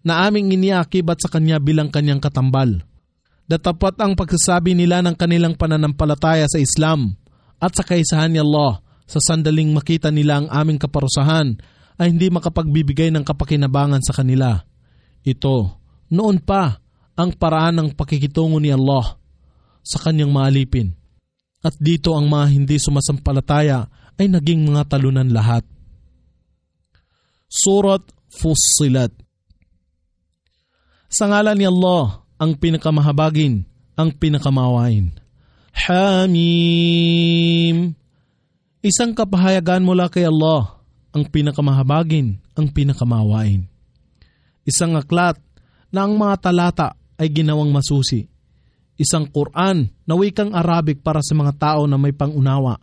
na aming iniakibat sa Kanya bilang Kanyang katambal Datapat ang pagsasabi nila ng kanilang pananampalataya sa Islam at sa kaisahan ni Allah sa sandaling makita nila ang aming kaparusahan ay hindi makapagbibigay ng kapakinabangan sa kanila. Ito, noon pa, ang paraan ng pakikitungo ni Allah sa kanyang maalipin. At dito ang mga hindi sumasampalataya ay naging mga talunan lahat. Surat Fussilat Sa ngalan ni Allah, ang pinakamahabagin, ang pinakamawain. Hamim. Isang kapahayagan mula kay Allah, ang pinakamahabagin, ang pinakamawain. Isang aklat na ang mga talata ay ginawang masusi. Isang Quran na wikang Arabic para sa mga tao na may pangunawa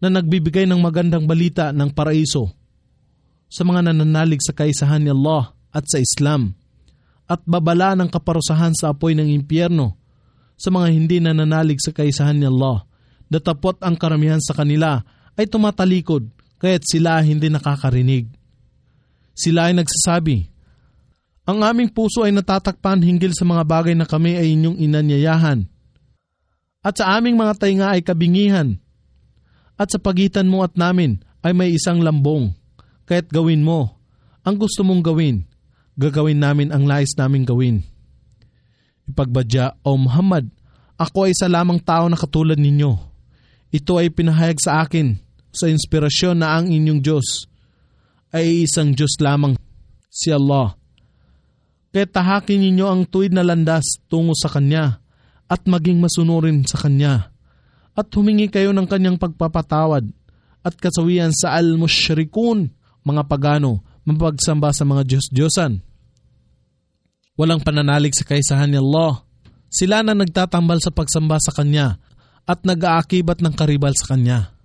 na nagbibigay ng magandang balita ng paraiso sa mga nananalig sa kaisahan ni Allah at sa Islam at babala ng kaparusahan sa apoy ng impyerno sa mga hindi nananalig sa kaisahan ni Allah. Datapot ang karamihan sa kanila ay tumatalikod kaya't sila hindi nakakarinig. Sila ay nagsasabi, Ang aming puso ay natatakpan hinggil sa mga bagay na kami ay inyong inanyayahan. At sa aming mga tainga ay kabingihan. At sa pagitan mo at namin ay may isang lambong. Kaya't gawin mo ang gusto mong gawin. Gagawin namin ang lais naming gawin. Ipagbadya, O Muhammad, ako ay isa lamang tao na katulad ninyo. Ito ay pinahayag sa akin sa inspirasyon na ang inyong Diyos ay isang Diyos lamang, si Allah. Kaya tahakin ninyo ang tuwid na landas tungo sa Kanya at maging masunurin sa Kanya at humingi kayo ng Kanyang pagpapatawad at kasawian sa al-mushrikun, mga pagano, mapagsamba sa mga Diyos-Diyosan. Walang pananalig sa kaisahan ni Allah. Sila na nagtatambal sa pagsamba sa Kanya at nag-aakibat ng karibal sa Kanya.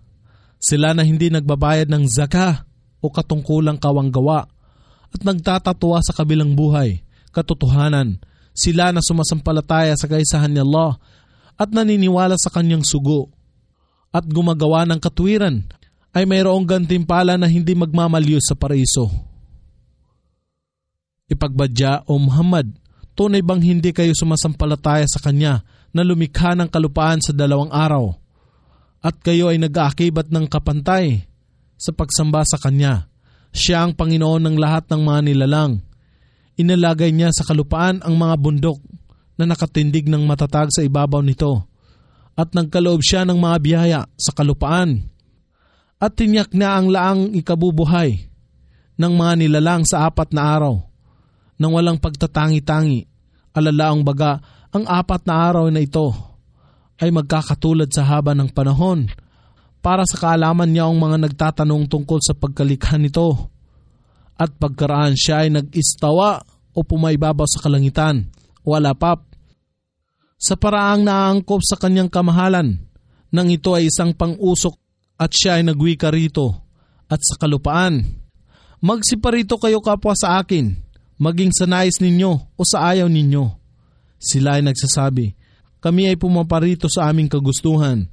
Sila na hindi nagbabayad ng zaka o katungkulang kawanggawa at nagtatatuwa sa kabilang buhay, katotohanan. Sila na sumasampalataya sa kaisahan ni Allah at naniniwala sa kanyang sugo at gumagawa ng katwiran ay mayroong gantimpala na hindi magmamalyo sa paraiso. Ipagbadya o Muhammad, tunay bang hindi kayo sumasampalataya sa Kanya na lumikha ng kalupaan sa dalawang araw at kayo ay nag-aakibat ng kapantay sa pagsamba sa Kanya. Siya ang Panginoon ng lahat ng mga nilalang. Inalagay niya sa kalupaan ang mga bundok na nakatindig ng matatag sa ibabaw nito at nagkaloob siya ng mga biyaya sa kalupaan at tinyak na ang laang ikabubuhay ng mga nilalang sa apat na araw nang walang pagtatangi-tangi. Alalaang baga, ang apat na araw na ito ay magkakatulad sa haba ng panahon para sa kaalaman niya ang mga nagtatanong tungkol sa pagkalikha nito. At pagkaraan siya ay nag-istawa o pumaibabaw sa kalangitan o alapap. Sa paraang naangkop sa kanyang kamahalan, nang ito ay isang pang-usok at siya ay nagwika rito at sa kalupaan. Magsiparito kayo kapwa sa akin, maging sa nais ninyo o sa ayaw ninyo. Sila ay nagsasabi, kami ay pumaparito sa aming kagustuhan.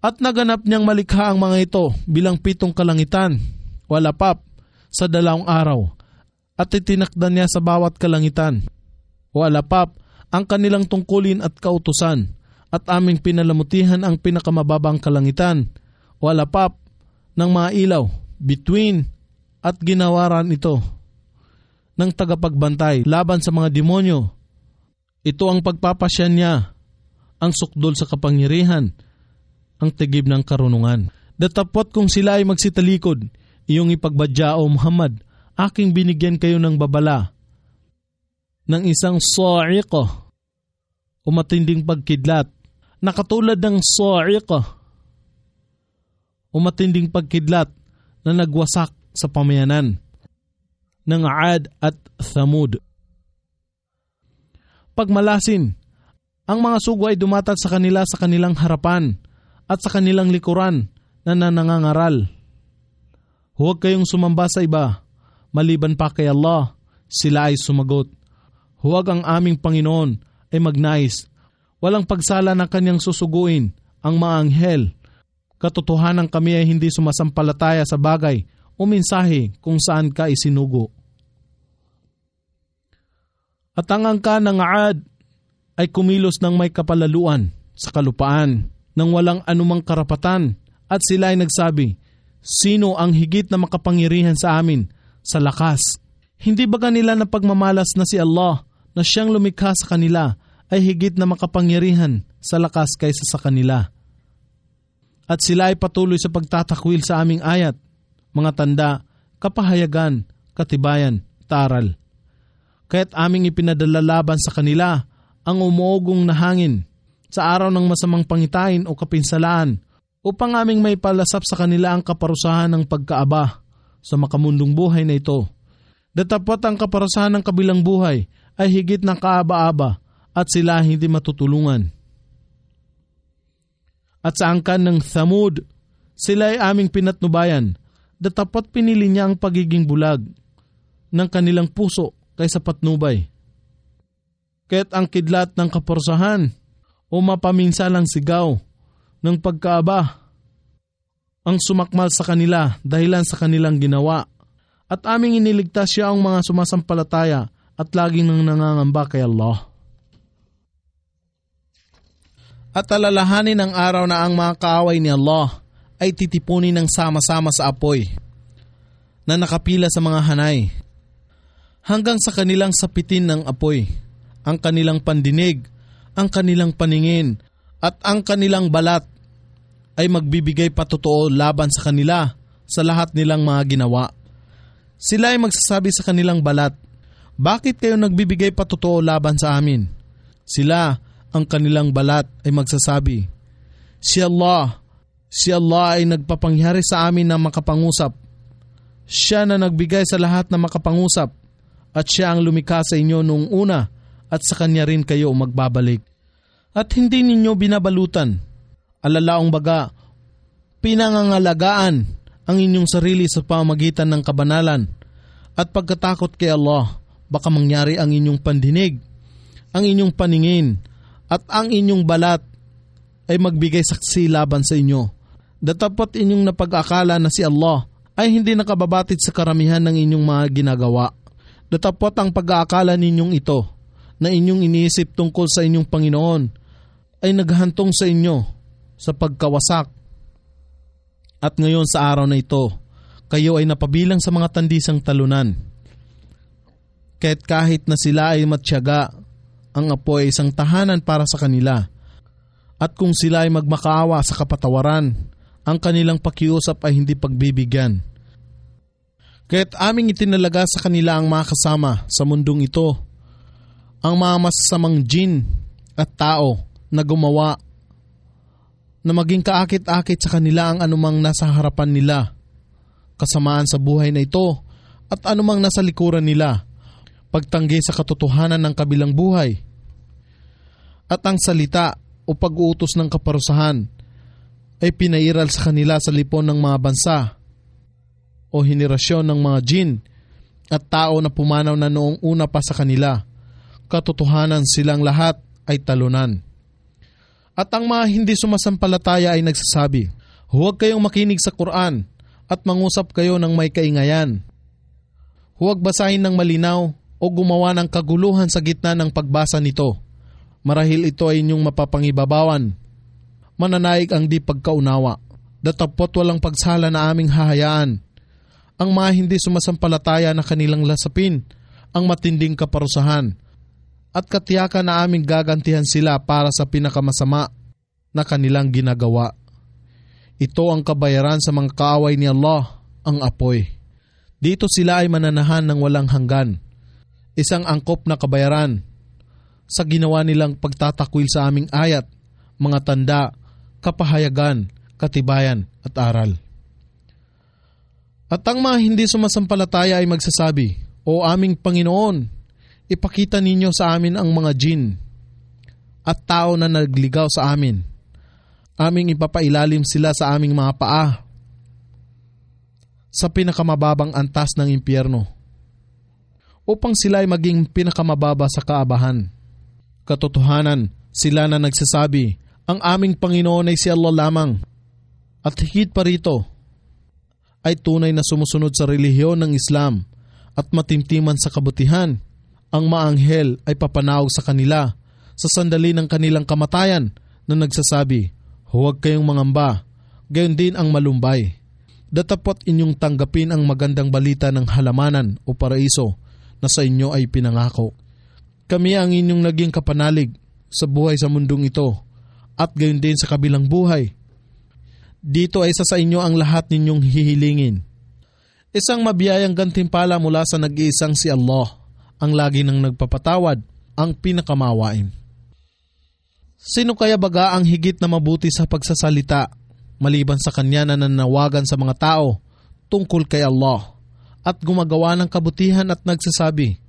At naganap niyang malikha ang mga ito bilang pitong kalangitan, wala pap, sa dalawang araw. At itinakda niya sa bawat kalangitan, wala pap, ang kanilang tungkulin at kautusan. At aming pinalamutihan ang pinakamababang kalangitan, wala pap, ng mga ilaw, between, at ginawaran ito ng tagapagbantay laban sa mga demonyo. Ito ang pagpapasya niya ang sukdol sa kapangyarihan, ang tigib ng karunungan. Datapot kung sila ay magsitalikod, iyong ipagbadya o Muhammad, aking binigyan kayo ng babala ng isang sa'iqa o matinding pagkidlat na katulad ng sa'iqa o matinding pagkidlat na nagwasak sa pamayanan ng Aad at Thamud. Pagmalasin, ang mga sugo ay dumatag sa kanila sa kanilang harapan at sa kanilang likuran na nanangangaral. Huwag kayong sumamba sa iba, maliban pa kay Allah, sila ay sumagot. Huwag ang aming Panginoon ay magnais. Walang pagsala na kanyang susuguin ang mga anghel. Katotohanan kami ay hindi sumasampalataya sa bagay o mensahe kung saan ka isinugo. At ang angka ng Aad ay kumilos ng may kapalaluan sa kalupaan nang walang anumang karapatan at sila ay nagsabi, Sino ang higit na makapangyarihan sa amin sa lakas? Hindi ba kanila na pagmamalas na si Allah na siyang lumikha sa kanila ay higit na makapangyarihan sa lakas kaysa sa kanila? At sila ay patuloy sa pagtatakwil sa aming ayat, mga tanda, kapahayagan, katibayan, taral. Kaya't aming ipinadala laban sa kanila ang umuugong na hangin sa araw ng masamang pangitain o kapinsalaan upang aming may palasap sa kanila ang kaparusahan ng pagkaaba sa makamundong buhay na ito. Datapat ang kaparasahan ng kabilang buhay ay higit ng kaaba-aba at sila hindi matutulungan. At sa angkan ng Thamud, sila ay aming pinatnubayan, datapat pinili niya ang pagiging bulag ng kanilang puso kaysa patnubay. Kaya't ang kidlat ng kaporsahan o mapaminsalang sigaw ng pagkaaba ang sumakmal sa kanila dahilan sa kanilang ginawa. At aming iniligtas siya ang mga sumasampalataya at laging nang nangangamba kay Allah. At alalahanin ang araw na ang mga kaaway ni Allah ay titipunin ng sama-sama sa apoy na nakapila sa mga hanay hanggang sa kanilang sapitin ng apoy, ang kanilang pandinig, ang kanilang paningin at ang kanilang balat ay magbibigay patotoo laban sa kanila sa lahat nilang mga ginawa. Sila ay magsasabi sa kanilang balat, Bakit kayo nagbibigay patotoo laban sa amin? Sila, ang kanilang balat ay magsasabi, Si Allah, si Allah ay nagpapangyari sa amin na makapangusap. Siya na nagbigay sa lahat na makapangusap at siya ang lumikha sa inyo noong una at sa kanya rin kayo magbabalik. At hindi ninyo binabalutan alalaong baga, pinangangalagaan ang inyong sarili sa pamagitan ng kabanalan at pagkatakot kay Allah, baka mangyari ang inyong pandinig, ang inyong paningin, at ang inyong balat ay magbigay saksi laban sa inyo. Datapot inyong napag-akala na si Allah ay hindi nakababatid sa karamihan ng inyong mga ginagawa. Datapot ang pag-aakala ninyong ito na inyong iniisip tungkol sa inyong Panginoon ay naghantong sa inyo sa pagkawasak. At ngayon sa araw na ito, kayo ay napabilang sa mga tandisang talunan. Kahit kahit na sila ay matyaga, ang apo ay isang tahanan para sa kanila. At kung sila ay magmakaawa sa kapatawaran, ang kanilang pakiusap ay hindi pagbibigyan. Kaya't aming itinalaga sa kanila ang mga kasama sa mundong ito, ang mga masasamang jin at tao na gumawa na maging kaakit-akit sa kanila ang anumang nasa harapan nila, kasamaan sa buhay na ito at anumang nasa likuran nila, pagtanggi sa katotohanan ng kabilang buhay. At ang salita o pag-uutos ng kaparusahan ay pinairal sa kanila sa lipon ng mga bansa o henerasyon ng mga jin at tao na pumanaw na noong una pa sa kanila. Katotohanan silang lahat ay talunan. At ang mga hindi sumasampalataya ay nagsasabi, Huwag kayong makinig sa Quran at mangusap kayo ng may kaingayan. Huwag basahin ng malinaw o gumawa ng kaguluhan sa gitna ng pagbasa nito. Marahil ito ay inyong mapapangibabawan. Mananaig ang di pagkaunawa. Datapot walang pagsala na aming hahayaan. Ang mga hindi sumasampalataya na kanilang lasapin ang matinding kaparusahan at katiyakan na aming gagantihan sila para sa pinakamasama na kanilang ginagawa. Ito ang kabayaran sa mga kaaway ni Allah, ang apoy. Dito sila ay mananahan ng walang hanggan. Isang angkop na kabayaran sa ginawa nilang pagtatakwil sa aming ayat, mga tanda, kapahayagan, katibayan at aral. At ang mga hindi sumasampalataya ay magsasabi, O aming Panginoon, ipakita ninyo sa amin ang mga jin at tao na nagligaw sa amin. Aming ipapailalim sila sa aming mga paa sa pinakamababang antas ng impyerno upang sila ay maging pinakamababa sa kaabahan. Katotohanan, sila na nagsasabi, ang aming Panginoon ay si Allah lamang. At higit pa rito, ay tunay na sumusunod sa relihiyon ng Islam at matimtiman sa kabutihan ang maanghel ay papanawag sa kanila sa sandali ng kanilang kamatayan na nagsasabi, Huwag kayong mangamba, gayon din ang malumbay. Datapot inyong tanggapin ang magandang balita ng halamanan o paraiso na sa inyo ay pinangako. Kami ang inyong naging kapanalig sa buhay sa mundong ito at gayon din sa kabilang buhay. Dito ay sa sa inyo ang lahat ninyong hihilingin. Isang mabiyayang gantimpala mula sa nag-iisang si Allah ang lagi nang nagpapatawad, ang pinakamawain. Sino kaya baga ang higit na mabuti sa pagsasalita maliban sa kanya na nanawagan sa mga tao tungkol kay Allah? at gumagawa ng kabutihan at nagsasabi,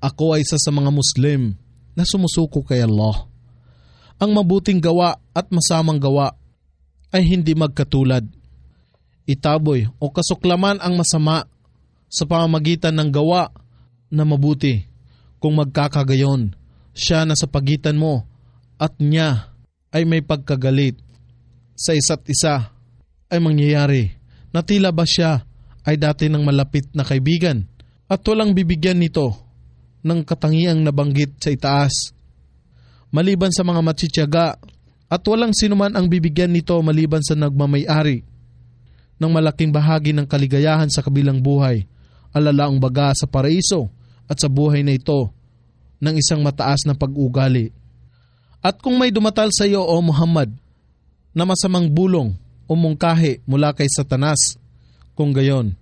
Ako ay isa sa mga Muslim na sumusuko kay Allah. Ang mabuting gawa at masamang gawa ay hindi magkatulad. Itaboy o kasuklaman ang masama sa pamamagitan ng gawa na mabuti. Kung magkakagayon, siya na sa pagitan mo at niya ay may pagkagalit sa isa't isa ay mangyayari na tila ba siya ay dati ng malapit na kaibigan at walang bibigyan nito ng katangiang nabanggit sa itaas. Maliban sa mga matsityaga at walang sinuman ang bibigyan nito maliban sa nagmamayari ng malaking bahagi ng kaligayahan sa kabilang buhay, alalaang baga sa paraiso at sa buhay na ito ng isang mataas na pag-ugali. At kung may dumatal sa iyo, O Muhammad, na masamang bulong o mungkahi mula kay Satanas, kung gayon,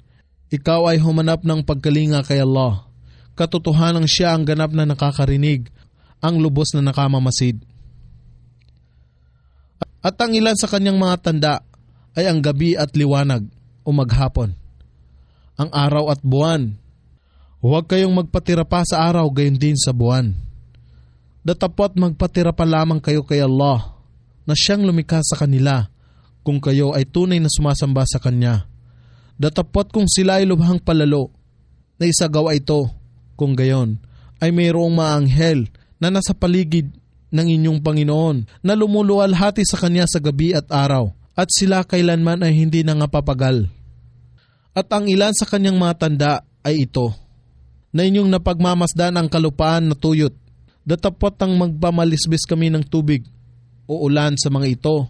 ikaw ay humanap ng pagkalinga kay Allah katotohanang siya ang ganap na nakakarinig, ang lubos na nakamamasid. At ang ilan sa kanyang mga tanda ay ang gabi at liwanag o maghapon. Ang araw at buwan. Huwag kayong magpatira pa sa araw gayon din sa buwan. Datapot magpatira pa lamang kayo kay Allah na siyang lumikha sa kanila kung kayo ay tunay na sumasamba sa Kanya. Datapot kung sila ay lubhang palalo na isagawa ito kung gayon, ay mayroong maanghel na nasa paligid ng inyong Panginoon na lumuluwalhati sa Kanya sa gabi at araw at sila kailanman ay hindi nangapapagal. At ang ilan sa Kanyang mga tanda ay ito, na inyong napagmamasdan ang kalupaan na tuyot, datapot ang magpamalisbis kami ng tubig o ulan sa mga ito.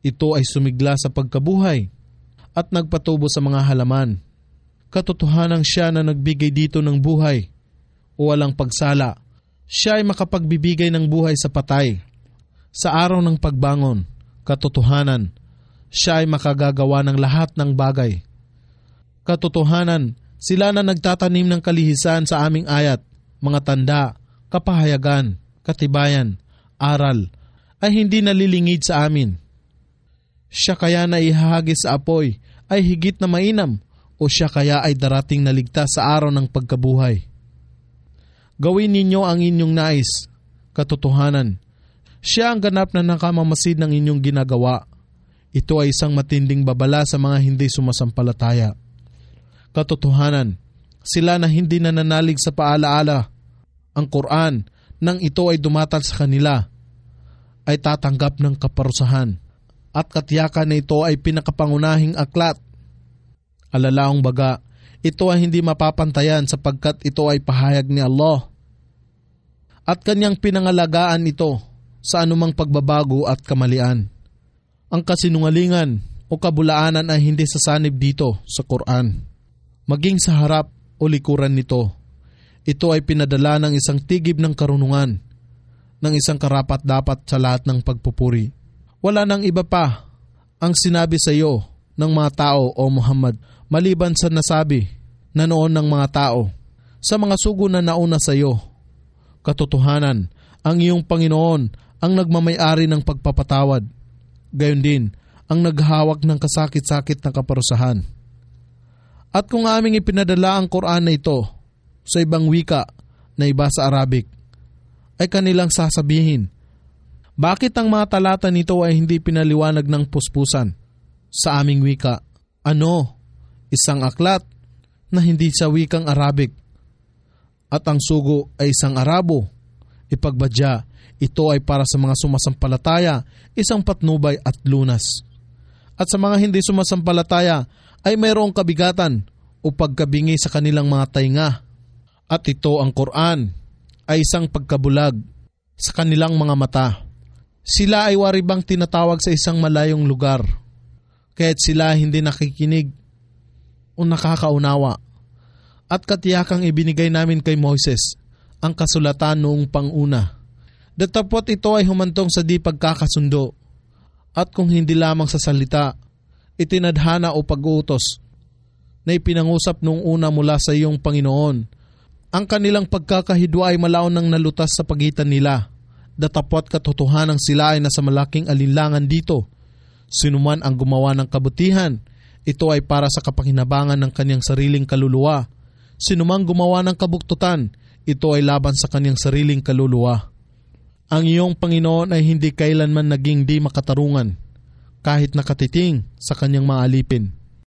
Ito ay sumigla sa pagkabuhay at nagpatubo sa mga halaman. Katotohanan siya na nagbigay dito ng buhay o walang pagsala. Siya ay makapagbibigay ng buhay sa patay. Sa araw ng pagbangon, katotohanan, siya ay makagagawa ng lahat ng bagay. Katotohanan, sila na nagtatanim ng kalihisan sa aming ayat, mga tanda, kapahayagan, katibayan, aral, ay hindi nalilingid sa amin. Siya kaya na ihahagis sa apoy ay higit na mainam o siya kaya ay darating na ligtas sa araw ng pagkabuhay. Gawin ninyo ang inyong nais, katotohanan. Siya ang ganap na nakamamasid ng inyong ginagawa. Ito ay isang matinding babala sa mga hindi sumasampalataya. Katotohanan, sila na hindi nananalig sa paalaala. Ang Quran, nang ito ay dumatal sa kanila, ay tatanggap ng kaparusahan at katiyakan na ito ay pinakapangunahing aklat. Alalaong baga, ito ay hindi mapapantayan sapagkat ito ay pahayag ni Allah. At kanyang pinangalagaan ito sa anumang pagbabago at kamalian. Ang kasinungalingan o kabulaanan ay hindi sasanib dito sa Quran. Maging sa harap o likuran nito, ito ay pinadala ng isang tigib ng karunungan, ng isang karapat dapat sa lahat ng pagpupuri. Wala nang iba pa ang sinabi sa iyo ng mga tao o Muhammad maliban sa nasabi na noon ng mga tao sa mga sugo na nauna sa iyo. Katotohanan, ang iyong Panginoon ang nagmamayari ng pagpapatawad. Gayon din, ang naghawak ng kasakit-sakit na kaparusahan. At kung aming ipinadala ang Quran na ito sa ibang wika na iba sa Arabic, ay kanilang sasabihin, bakit ang mga talata nito ay hindi pinaliwanag ng puspusan sa aming wika? Ano? Isang aklat na hindi sa wikang Arabic at ang sugo ay isang Arabo. Ipagbadya, ito ay para sa mga sumasampalataya, isang patnubay at lunas. At sa mga hindi sumasampalataya ay mayroong kabigatan o pagkabingi sa kanilang mga tainga. At ito ang Quran ay isang pagkabulag sa kanilang mga mata. Sila ay waribang tinatawag sa isang malayong lugar, kaya't sila hindi nakikinig o nakakaunawa at katiyakang ibinigay namin kay Moises ang kasulatan noong panguna. Datapot ito ay humantong sa di pagkakasundo at kung hindi lamang sa salita, itinadhana o pag-uutos na ipinangusap noong una mula sa iyong Panginoon. Ang kanilang pagkakahidwa ay malaon ng nalutas sa pagitan nila. Datapot katotohanan sila ay nasa malaking alinlangan dito. Sinuman ang gumawa ng kabutihan, Ito ay para sa kapakinabangan ng kanyang sariling kaluluwa. Sinumang gumawa ng kabuktutan, ito ay laban sa kanyang sariling kaluluwa. Ang iyong Panginoon ay hindi kailanman naging di makatarungan, kahit nakatiting sa kanyang mga alipin.